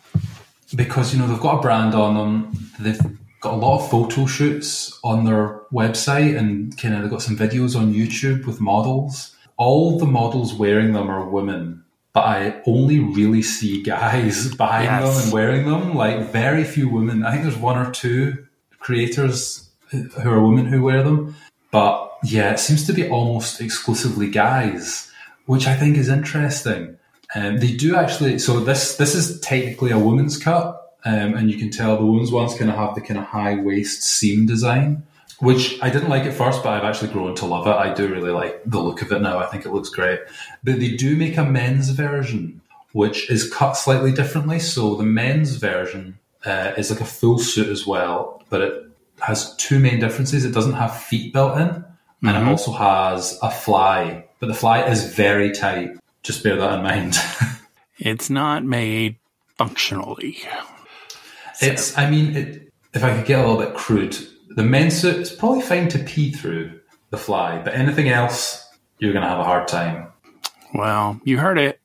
Because you know they've got a brand on them. They've got a lot of photo shoots on their website, and kind of they've got some videos on YouTube with models. All the models wearing them are women, but I only really see guys buying Yes. them and wearing them. Like very few women. I think there's one or two creators who are women who wear them, but yeah, it seems to be almost exclusively guys, which I think is interesting. Um, they do actually. So this this is technically a woman's cut, um, and you can tell the women's ones kind of have the kind of high waist seam design, which I didn't like at first, but I've actually grown to love it. I do really like the look of it now. I think it looks great. But they do make a men's version, which is cut slightly differently. So the men's version uh, is like a full suit as well, but it has two main differences. It doesn't have feet built in, and it also has a fly, but the fly is very tight. Just bear that in mind. It's not made functionally. It's, I mean, it, if I could get a little bit crude, the men's suit is probably fine to pee through the fly, but anything else, you're going to have a hard time. Well, you heard it.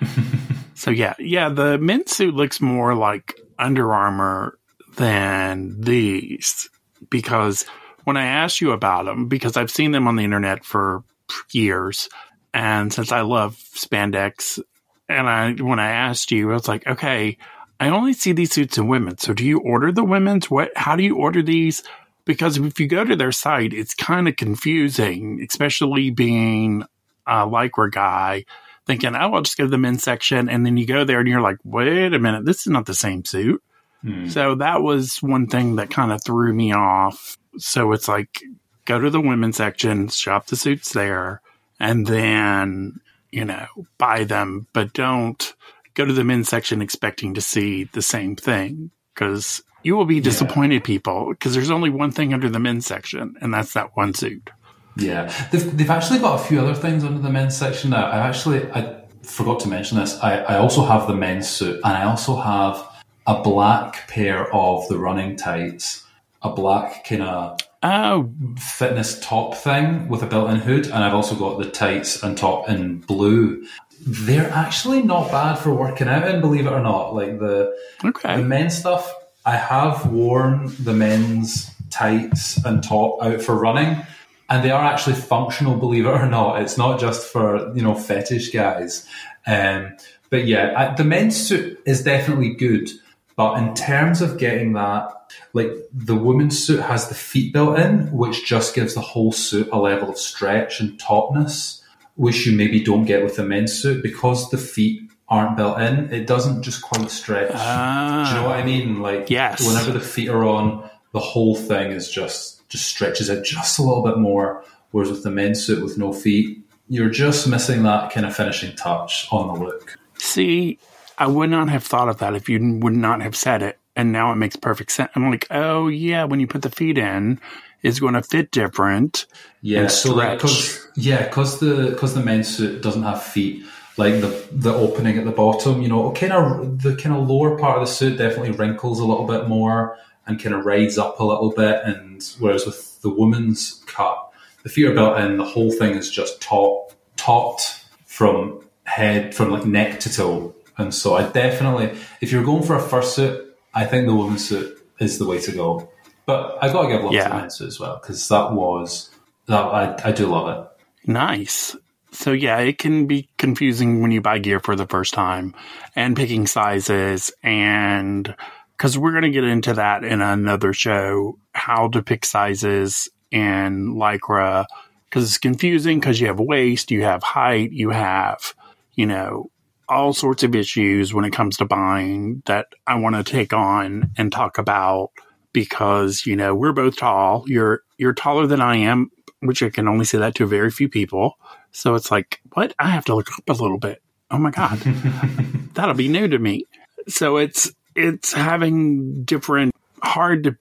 so yeah, yeah, the men's suit looks more like Under Armour than these because when I asked you about them, because I've seen them on the internet for years, and since I love spandex, and I when I asked you, I was like, okay, I only see these suits in women. So do you order the women's? What? How do you order these? Because if you go to their site, it's kind of confusing, especially being uh, a lycra guy thinking, oh, I'll just go to the men's section. And then you go there and you're like, wait a minute, this is not the same suit. Hmm. So that was one thing that kind of threw me off. So it's like go to the women's section, shop the suits there, and then, you know, buy them, but don't go to the men's section expecting to see the same thing because you will be disappointed, yeah. people, because there's only one thing under the men's section, and that's that one suit. Yeah, they've, they've actually got a few other things under the men's section now. I actually I forgot to mention this. I, I also have the men's suit, and I also have a black pair of the running tights, a black kind of oh fitness top thing with a built-in hood, and I've also got the tights and top in blue. They're actually not bad for working out in, believe it or not. Like the okay. the men's stuff, I have worn the men's tights and top out for running, and they are actually functional. Believe it or not, it's not just for you know fetish guys. Um, but yeah, I, the men's suit is definitely good. But in terms of getting that, like the women's suit has the feet built in, which just gives the whole suit a level of stretch and tautness, which you maybe don't get with the men's suit because the feet aren't built in. It doesn't just quite stretch. Ah, Do you know what I mean? Like, yes. whenever the feet are on, the whole thing is just just stretches it just a little bit more. Whereas with the men's suit with no feet, you're just missing that kind of finishing touch on the look. See, I would not have thought of that if you would not have said it. And now it makes perfect sense. I'm like, oh, yeah, when you put the feet in, it's going to fit different. Yeah, so like, cause, yeah, because the because the men's suit doesn't have feet, like the the opening at the bottom, you know, kind of the kind of lower part of the suit definitely wrinkles a little bit more and kind of rides up a little bit. And whereas with the woman's cut, the feet are built in, the whole thing is just top topped from head from like neck to toe. And so I definitely, if you're going for a full suit, I think the woman's suit is the way to go. But I got to give love yeah. to the as well because that was that I, I do love it. Nice. So yeah, it can be confusing when you buy gear for the first time and picking sizes and because we're going to get into that in another show, how to pick sizes in Lycra, because it's confusing because you have waist, you have height, you have, you know, all sorts of issues when it comes to buying that I want to take on and talk about because, you know, we're both tall. You're, you're taller than I am, which I can only say that to a very few people. So it's like, what? I have to look up a little bit. Oh my God. That'll be new to me. So it's, it's having different, hard to,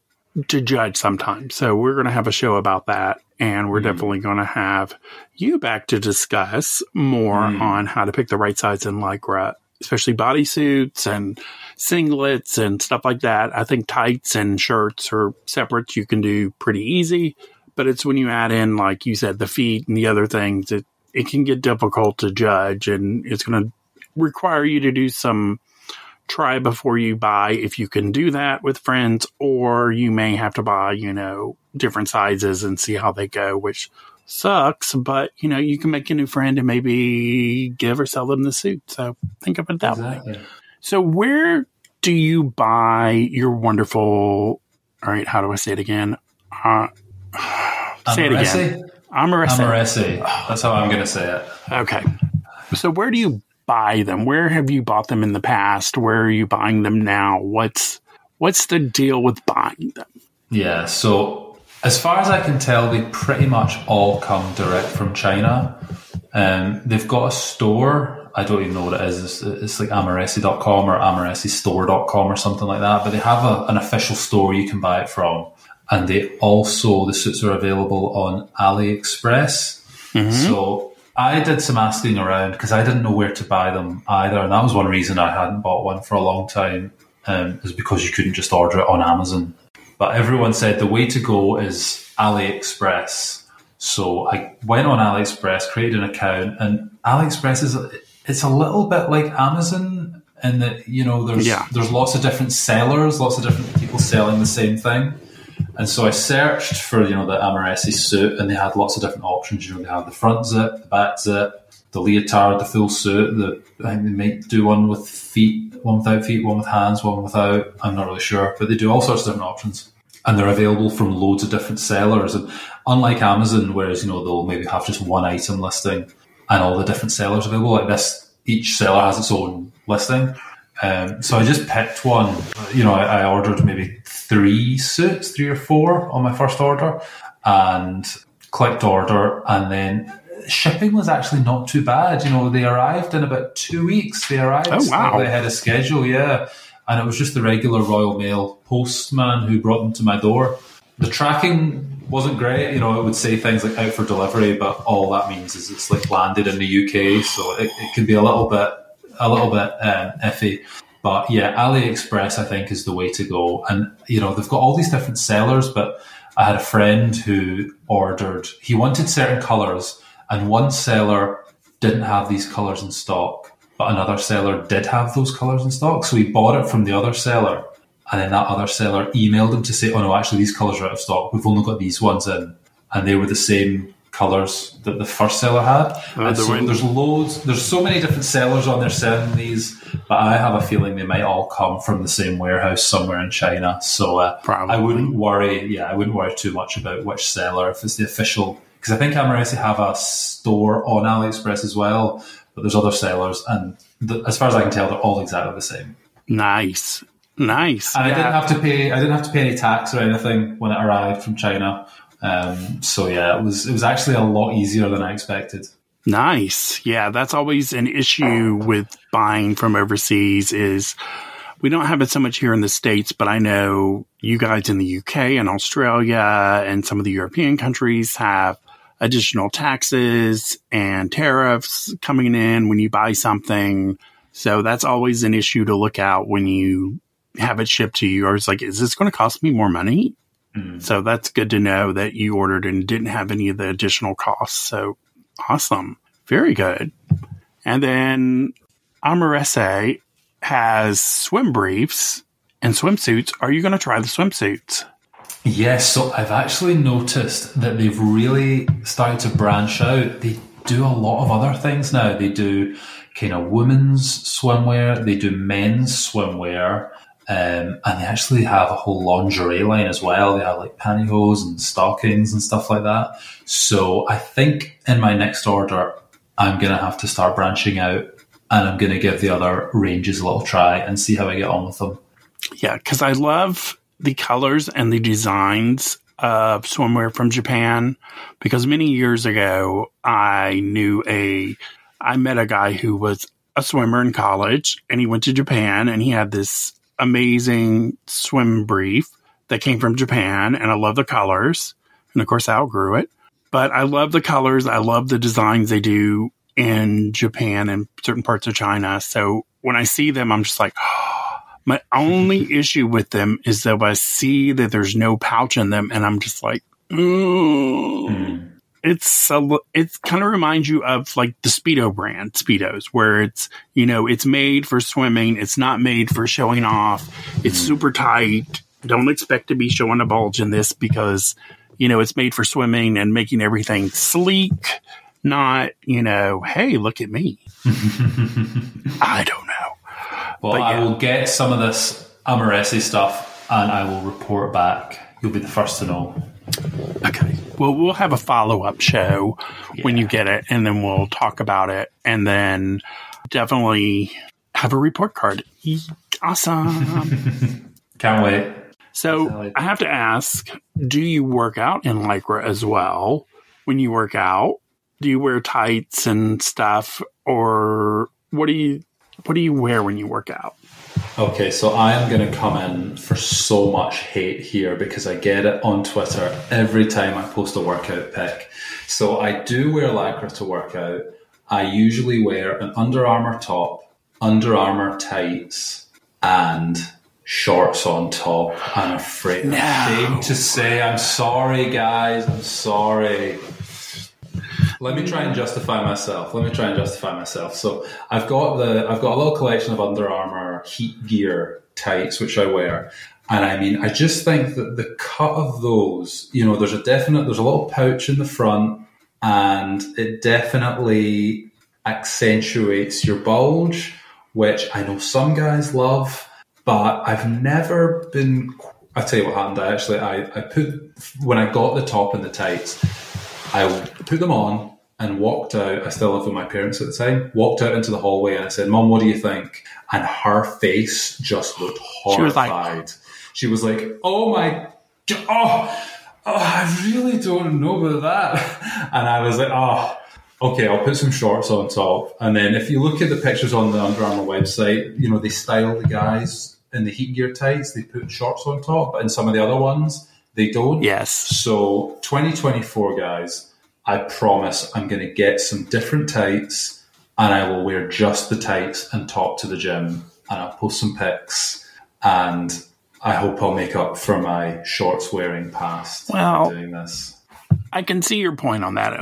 to judge sometimes. So we're going to have a show about that. And we're mm. definitely going to have you back to discuss more mm. on how to pick the right size in Lycra, especially bodysuits and singlets and stuff like that. I think tights and shirts are separate. You can do pretty easy, but it's when you add in, like you said, the feet and the other things, it, it can get difficult to judge and it's going to require you to do some try before you buy if you can do that with friends, or you may have to buy, you know, different sizes and see how they go, which sucks, but you know, you can make a new friend and maybe give or sell them the suit. So think of it that exactly. way. So where do you buy your wonderful all right, how do I say it again? Uh, say it again. Amarese. Amarese. That's how I'm going to say it. Okay. So where do you buy them? Where have you bought them in the past? Where are you buying them now? What's what's the deal with buying them? Yeah, so as far as I can tell, they pretty much all come direct from China. Um, they've got a store. I don't even know what it is. It's, it's like amarese.com or amaresistore.com or something like that. But they have a, an official store you can buy it from. And they also, the suits are available on AliExpress. Mm-hmm. So I did some asking around because I didn't know where to buy them either, and that was one reason I hadn't bought one for a long time. Um, is because you couldn't just order it on Amazon. But everyone said the way to go is AliExpress. So I went on AliExpress, created an account, and AliExpress is it's a little bit like Amazon in that you know there's yeah. there's lots of different sellers, lots of different people selling the same thing. And so I searched for, you know, the Amarese suit and they had lots of different options. You know, they had the front zip, the back zip, the leotard, the full suit. The, I think they might do one with feet, one without feet, one with hands, one without. I'm not really sure, but they do all sorts of different options. And they're available from loads of different sellers. And unlike Amazon, whereas, you know, they'll maybe have just one item listing and all the different sellers available, like this, each seller has its own listing. Um, so I just picked one. You know, I, I, ordered maybe three suits, three or four on my first order, and clicked order, and then shipping was actually not too bad. You know, they arrived in about two weeks. They arrived Oh, wow. slightly ahead of schedule, yeah. And it was just the regular Royal Mail postman who brought them to my door. The tracking wasn't great. You know, it would say things like out for delivery, but all that means is it's like landed in the UK, so it, it can be a little bit a little bit um, iffy. But yeah, AliExpress I think is the way to go. And you know, they've got all these different sellers, but I had a friend who ordered. He wanted certain colors, and one seller didn't have these colors in stock, but another seller did have those colors in stock. So he bought it from the other seller, and then that other seller emailed him to say, "Oh no, actually these colors are out of stock. We've only got these ones in," and they were the same colors that the first seller had. and so wind- there's loads. There's so many different sellers on there selling these, but I have a feeling they might all come from the same warehouse somewhere in China. So uh, I wouldn't worry. Yeah, I wouldn't worry too much about which seller if it's the official. Because I think Amaresi have a store on AliExpress as well, but there's other sellers, and the, as far as I can tell, they're all exactly the same. Nice. Nice. And I didn't have to pay. I didn't have to pay any tax or anything when it arrived from China. Um, so yeah, it was it was actually a lot easier than I expected. Nice. Yeah, that's always an issue with buying from overseas is we don't have it so much here in the States, but I know you guys in the UK and Australia and some of the European countries have additional taxes and tariffs coming in when you buy something. So that's always an issue to look out when you have it shipped to you or it's like, is this going to cost me more money? Mm-hmm. So that's good to know that you ordered and didn't have any of the additional costs. So awesome. Very good. And then Amarese has swim briefs and swimsuits. Are you going to try the swimsuits? Yes, so I've actually noticed that they've really started to branch out. They do a lot of other things now. They do kind of women's swimwear, they do men's swimwear, um, and they actually have a whole lingerie line as well. They have like pantyhose and stockings and stuff like that. So I think in my next order, I'm going to have to start branching out and I'm going to give the other ranges a little try and see how I get on with them. Yeah, because I love the colors and the designs of swimwear from Japan. Because many years ago, I knew a, I met a guy who was a swimmer in college and he went to Japan and he had this amazing swim brief that came from Japan. And I love the colors. And of course, I outgrew it. But I love the colors. I love the designs they do in Japan and certain parts of China. So when I see them, I'm just like, my only issue with them is that I see that there's no pouch in them, and I'm just like, ooh. Hmm. It's a, li- it kind of reminds you of like the Speedo brand, Speedos, where it's, you know, it's made for swimming. It's not made for showing off. It's mm. super tight. Don't expect to be showing a bulge in this because, you know, it's made for swimming and making everything sleek, not, you know, hey, look at me. I don't know. Well, But I yeah. will get some of this Amaresi stuff and I will report back. You'll be the first to know. Okay. Well, we'll have a follow up show when you get it, and then we'll talk about it, and then definitely have a report card. Awesome. Can't wait. so I have to ask: Do you work out in lycra as well? When you work out, do you wear tights and stuff, or what do you what do you wear when you work out? Okay, so I am going to come in for so much hate here because I get it on Twitter every time I post a workout pic. So I do wear lycra to work out. I usually wear an Under Armour top, Under Armour tights, and shorts on top. I'm afraid. I'm ashamed to say I'm sorry, guys. I'm sorry. Let me try and justify myself. Let me try and justify myself. So I've got the I've got a little collection of Under Armour heat gear tights which I wear. And I mean, I just think that the cut of those, you know, there's a definite there's a little pouch in the front and it definitely accentuates your bulge, which I know some guys love, but I've never been I tell you what happened. I actually I, I put when I got the top and the tights, I put them on and walked out. I still lived with my parents at the time. Walked out into the hallway and I said, "Mom, what do you think?" And her face just looked She was like- horrified. She was like, "Oh my, oh!" oh, I really don't know about that. And I was like, oh, okay, I'll put some shorts on top. And then if you look at the pictures on the Under Armour website, you know, they style the guys in the heat gear tights, they put shorts on top, but in some of the other ones, they don't. Yes. So 2024, guys, I promise I'm going to get some different tights and I will wear just the tights and top to the gym and I'll post some pics and I hope I'll make up for my shorts wearing past Well- doing this. I can see your point on that,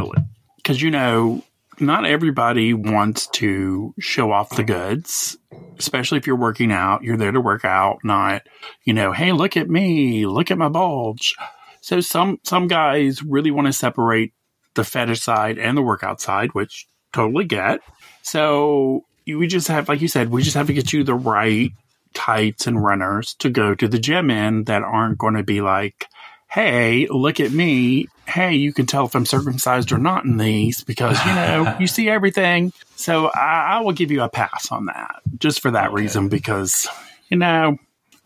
because you know, not everybody wants to show off the goods, especially if you're working out. You're there to work out, not you know, hey, look at me, look at my bulge. So some some guys really want to separate the fetish side and the workout side, which totally get. So we just have, like you said, we just have to get you the right tights and runners to go to the gym in that aren't going to be like, hey, look at me. Hey, you can tell if I'm circumcised or not in these because, you know, you see everything. So I, I will give you a pass on that just for that reason because, you know,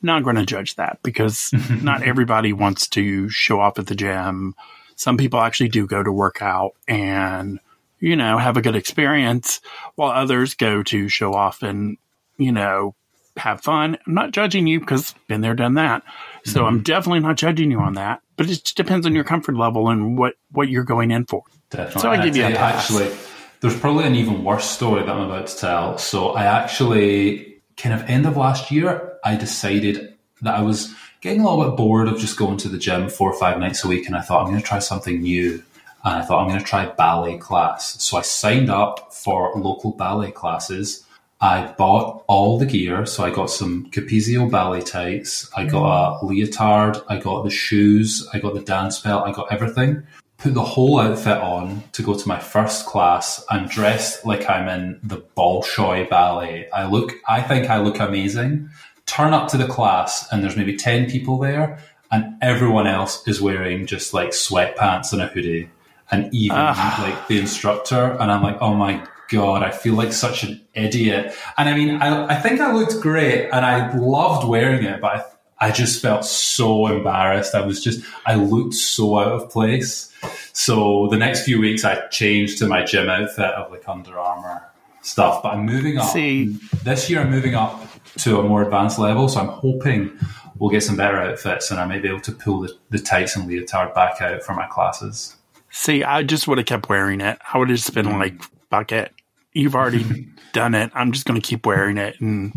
not going to judge that because not everybody wants to show off at the gym. Some people actually do go to work out and, you know, have a good experience while others go to show off and, you know, have fun. I'm not judging you because been there, done that. So I'm mm-hmm. definitely not judging you on that. But it just depends on your comfort level and what what you're going in for. Definitely. So I give you a pass. Actually, there's probably an even worse story that I'm about to tell. So I actually, kind of end of last year, I decided that I was getting a little bit bored of just going to the gym four or five nights a week, and I thought I'm going to try something new. And I thought I'm going to try ballet class. So I signed up for local ballet classes. I bought all the gear. So I got some Capezio ballet tights. I got a leotard. I got the shoes. I got the dance belt. I got everything. Put the whole outfit on to go to my first class. I'm dressed like I'm in the Bolshoi ballet. I look, I think I look amazing. Turn up to the class and there's maybe 10 people there and everyone else is wearing just like sweatpants and a hoodie and even ah. like the instructor. And I'm like, oh my God, I feel like such an idiot. And I mean, I, I think I looked great and I loved wearing it, but I, I just felt so embarrassed. I was just, I looked so out of place. So the next few weeks I changed to my gym outfit of like Under Armour stuff, but I'm moving up. See- This year I'm moving up to a more advanced level. So I'm hoping we'll get some better outfits and I may be able to pull the, the tights and leotard back out for my classes. See, I just would have kept wearing it. I would have just been hmm. like, fuck it. You've already done it. I'm just going to keep wearing it. And,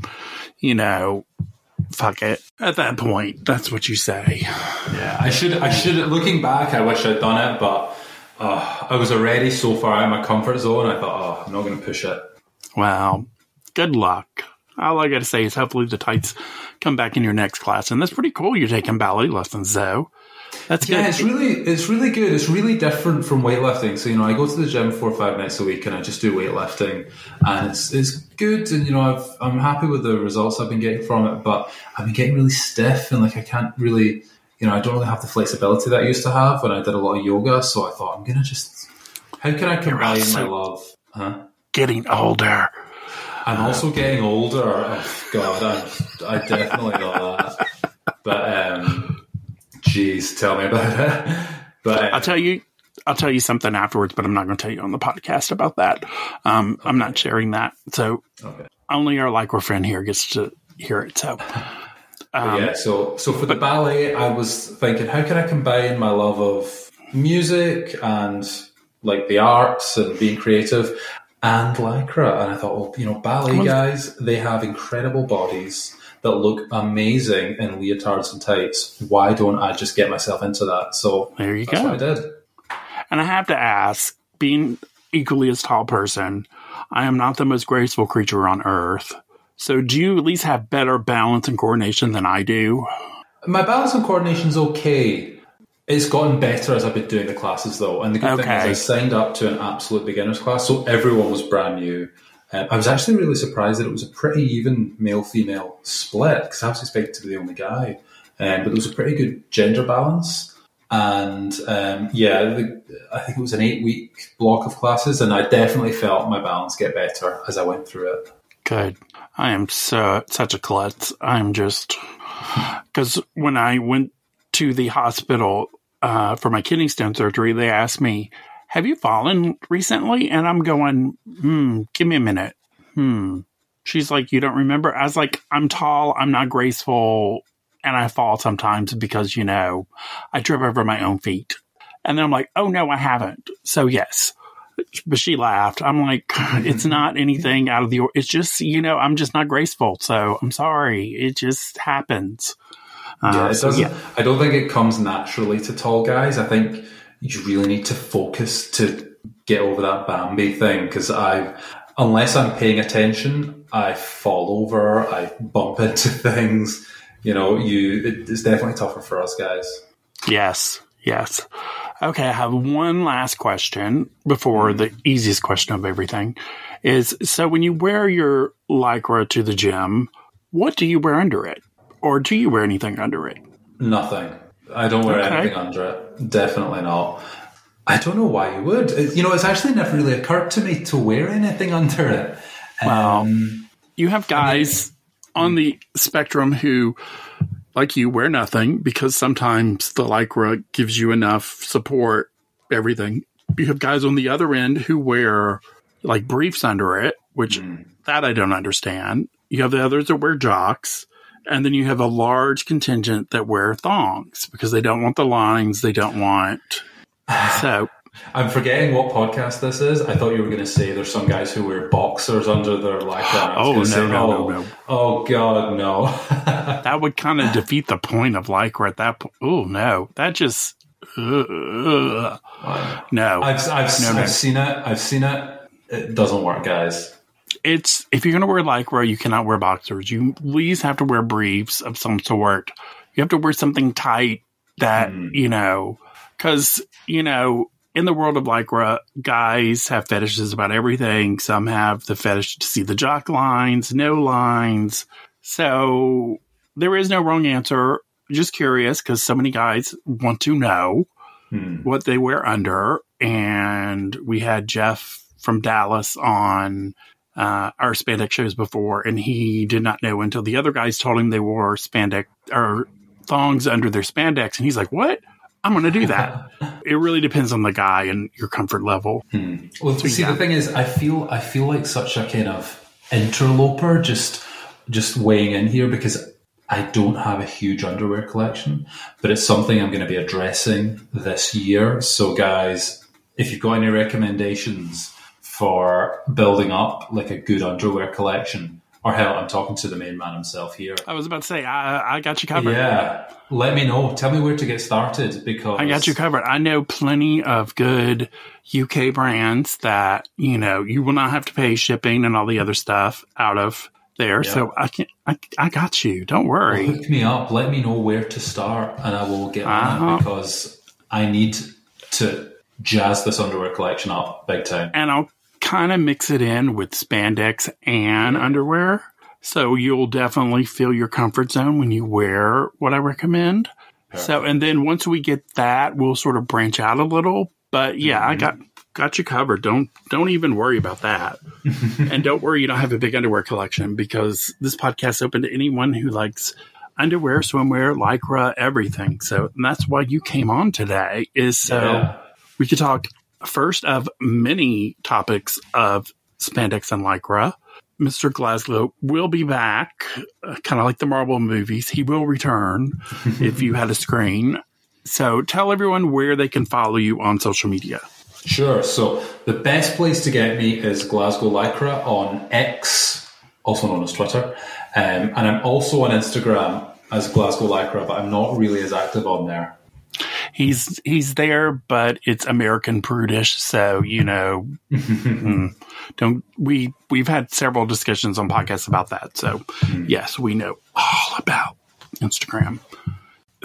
you know, fuck it. At that point, that's what you say. Yeah, I should. I should. Looking back, I wish I'd done it, but uh, I was already so far out of my comfort zone. I thought, oh, I'm not going to push it. Well, good luck. All I got to say is hopefully the tights come back in your next class. And that's pretty cool. You're taking ballet lessons, though. That's good. Yeah, it's really, it's really good. It's really different from weightlifting. So you know, I go to the gym four or five nights a week, and I just do weightlifting, and it's it's good. And you know, I've, I'm happy with the results I've been getting from it. But I've been getting really stiff, and like I can't really, you know, I don't really have the flexibility that I used to have when I did a lot of yoga. So I thought I'm gonna just, how can I combine my love? Huh? Getting older. I'm also getting older. Oh God, I, I definitely know that. But um, geez, tell me about it. But I'll tell you. I'll tell you something afterwards, but I'm not going to tell you on the podcast about that. Um, I'm not sharing that. So okay. only our Lycra friend here gets to hear it. So But yeah, so so for the ballet, I was thinking, how can I combine my love of music and like the arts and being creative and lycra? And I thought, well, you know, ballet guys, they have incredible bodies that look amazing in leotards and tights. Why don't I just get myself into that? So there you that's go. what I did. And I have to ask, being equally as tall person, I am not the most graceful creature on earth. So do you at least have better balance and coordination than I do? My balance and coordination's okay. It's gotten better as I've been doing the classes though. And the good thing is I signed up to an absolute beginner's class, so everyone was brand new. Um, I was actually really surprised that it was a pretty even male-female split because I was expecting to be the only guy. Um, but there was a pretty good gender balance. And um, yeah, the, I think it was an eight-week block of classes, and I definitely felt my balance get better as I went through it. Good. I am so such a klutz. I'm just because when I went to the hospital uh, for my kidney stone surgery, they asked me, "Have you fallen recently?" And I'm going, "Hmm, give me a minute." Hmm. She's like, "You don't remember?" I was like, "I'm tall. I'm not graceful." And I fall sometimes because, you know, I trip over my own feet. And then I'm like, oh no, I haven't. So yes. But she laughed. I'm like, it's not anything out of the, it's just, you know, I'm just not graceful. So I'm sorry. It just happens. Yeah, Uh, it so, doesn't. yeah. I don't think it comes naturally to tall guys. I think you really need to focus to get over that Bambi thing because I, unless I'm paying attention, I fall over, I bump into things. You know, you it, it's definitely tougher for us guys. Yes. Yes. Okay. I have one last question before the easiest question of everything is so when you wear your lycra to the gym, what do you wear under it? Or do you wear anything under it? Nothing. I don't wear Okay. anything under it. Definitely not. I don't know why you would. It- you know, it's actually never really occurred to me to wear anything under it. Well, um, you have guys on the spectrum who, like you, wear nothing because sometimes the lycra gives you enough support, everything. You have guys on the other end who wear like briefs under it, which hmm. that I don't understand. You have the others that wear jocks. And then you have a large contingent that wear thongs because they don't want the lines. They don't want. So I'm forgetting what podcast this is. I thought you were going to say there's some guys who wear boxers under their lycra. Oh, no, say, no, oh, no, no. Oh God, no. that would kind of defeat the point of lycra at that point. Oh no, that just ugh, no. I've I've, No, no. I've seen it. I've seen it. It doesn't work, guys. It's if you're going to wear lycra, you cannot wear boxers. You at least have to wear briefs of some sort. You have to wear something tight that hmm. you know, because you know. In the world of lycra, guys have fetishes about everything. Some have the fetish to see the jock lines, no lines. So there is no wrong answer. Just curious because so many guys want to know hmm. what they wear under. And we had Jeff from Dallas on uh, our spandex shows before, and he did not know until the other guys told him they wore spandex or thongs under their spandex. And he's like, What? I'm going to do that. it really depends on the guy and your comfort level. Well, see, yeah. the thing is, I feel I feel like such a kind of interloper, just just weighing in here because I don't have a huge underwear collection, but it's something I'm going to be addressing this year. So, guys, if you've got any recommendations for building up like a good underwear collection, or hell, I'm talking to the main man himself here. I was about to say, I, I got you covered. Yeah, let me know. Tell me where to get started because I got you covered. I know plenty of good UK brands that, you know, you will not have to pay shipping and all the other stuff out of there. So I can I, I got you. Don't worry. Hook me up. Let me know where to start, and I will get on Uh-huh. it because I need to jazz this underwear collection up big time. And I'll kind of mix it in with spandex and underwear. So you'll definitely feel your comfort zone when you wear what I recommend. So and then once we get that, we'll sort of branch out a little. But yeah, I mm-hmm. got got you covered. Don't don't even worry about that. and don't worry you don't have a big underwear collection because this podcast is open to anyone who likes underwear, swimwear, lycra, everything. So that's why you came on today is so Yeah. we could talk first of many topics of spandex and lycra. Mr. Glasgow will be back, uh, kind of like the Marvel movies. He will return if you had a screen. So tell everyone where they can follow you on social media. Sure. So the best place to get me is Glasgow Lycra on X, also known as Twitter, um, and I'm also on Instagram as Glasgow Lycra, but I'm not really as active on there. He's he's there, but it's American prudish, so you know, mm, don't we? We've had several discussions on podcasts about that. So yes, we know all about Instagram.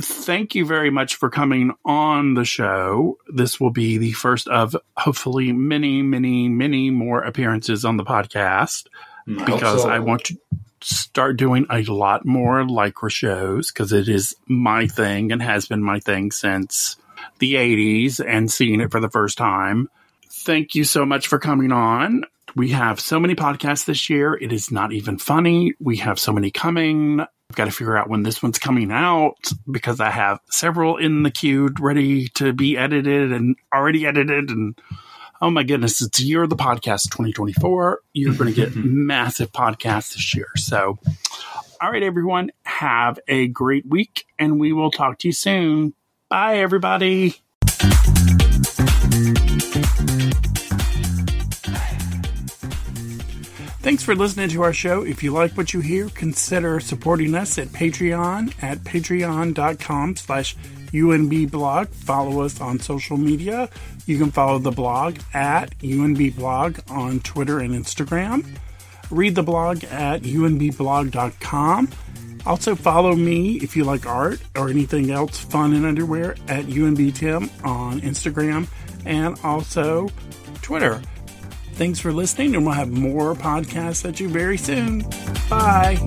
Thank you very much for coming on the show. This will be the first of hopefully many, many, many more appearances on the podcast I because so. I want to start doing a lot more lycra shows because it is my thing and has been my thing since the 80s and seeing it for the first time. Thank you so much for coming on. We have so many podcasts this year. It is not even funny. We have so many coming. I've got to figure out when this one's coming out because I have several in the queue ready to be edited and already edited. And oh my goodness, it's year of the podcast 2024. You're going to get massive podcasts this year. So, all right, everyone, have a great week and we will talk to you soon. Bye, everybody. Thanks for listening to our show. If you like what you hear, consider supporting us at Patreon at patreon.com slash unbblog. Follow us on social media. You can follow the blog at UNB Blog on Twitter and Instagram. Read the blog at unbblog.com. Also, follow me if you like art or anything else fun in underwear at unbtim on Instagram and also Twitter. Thanks for listening, and we'll have more podcasts at you very soon. Bye.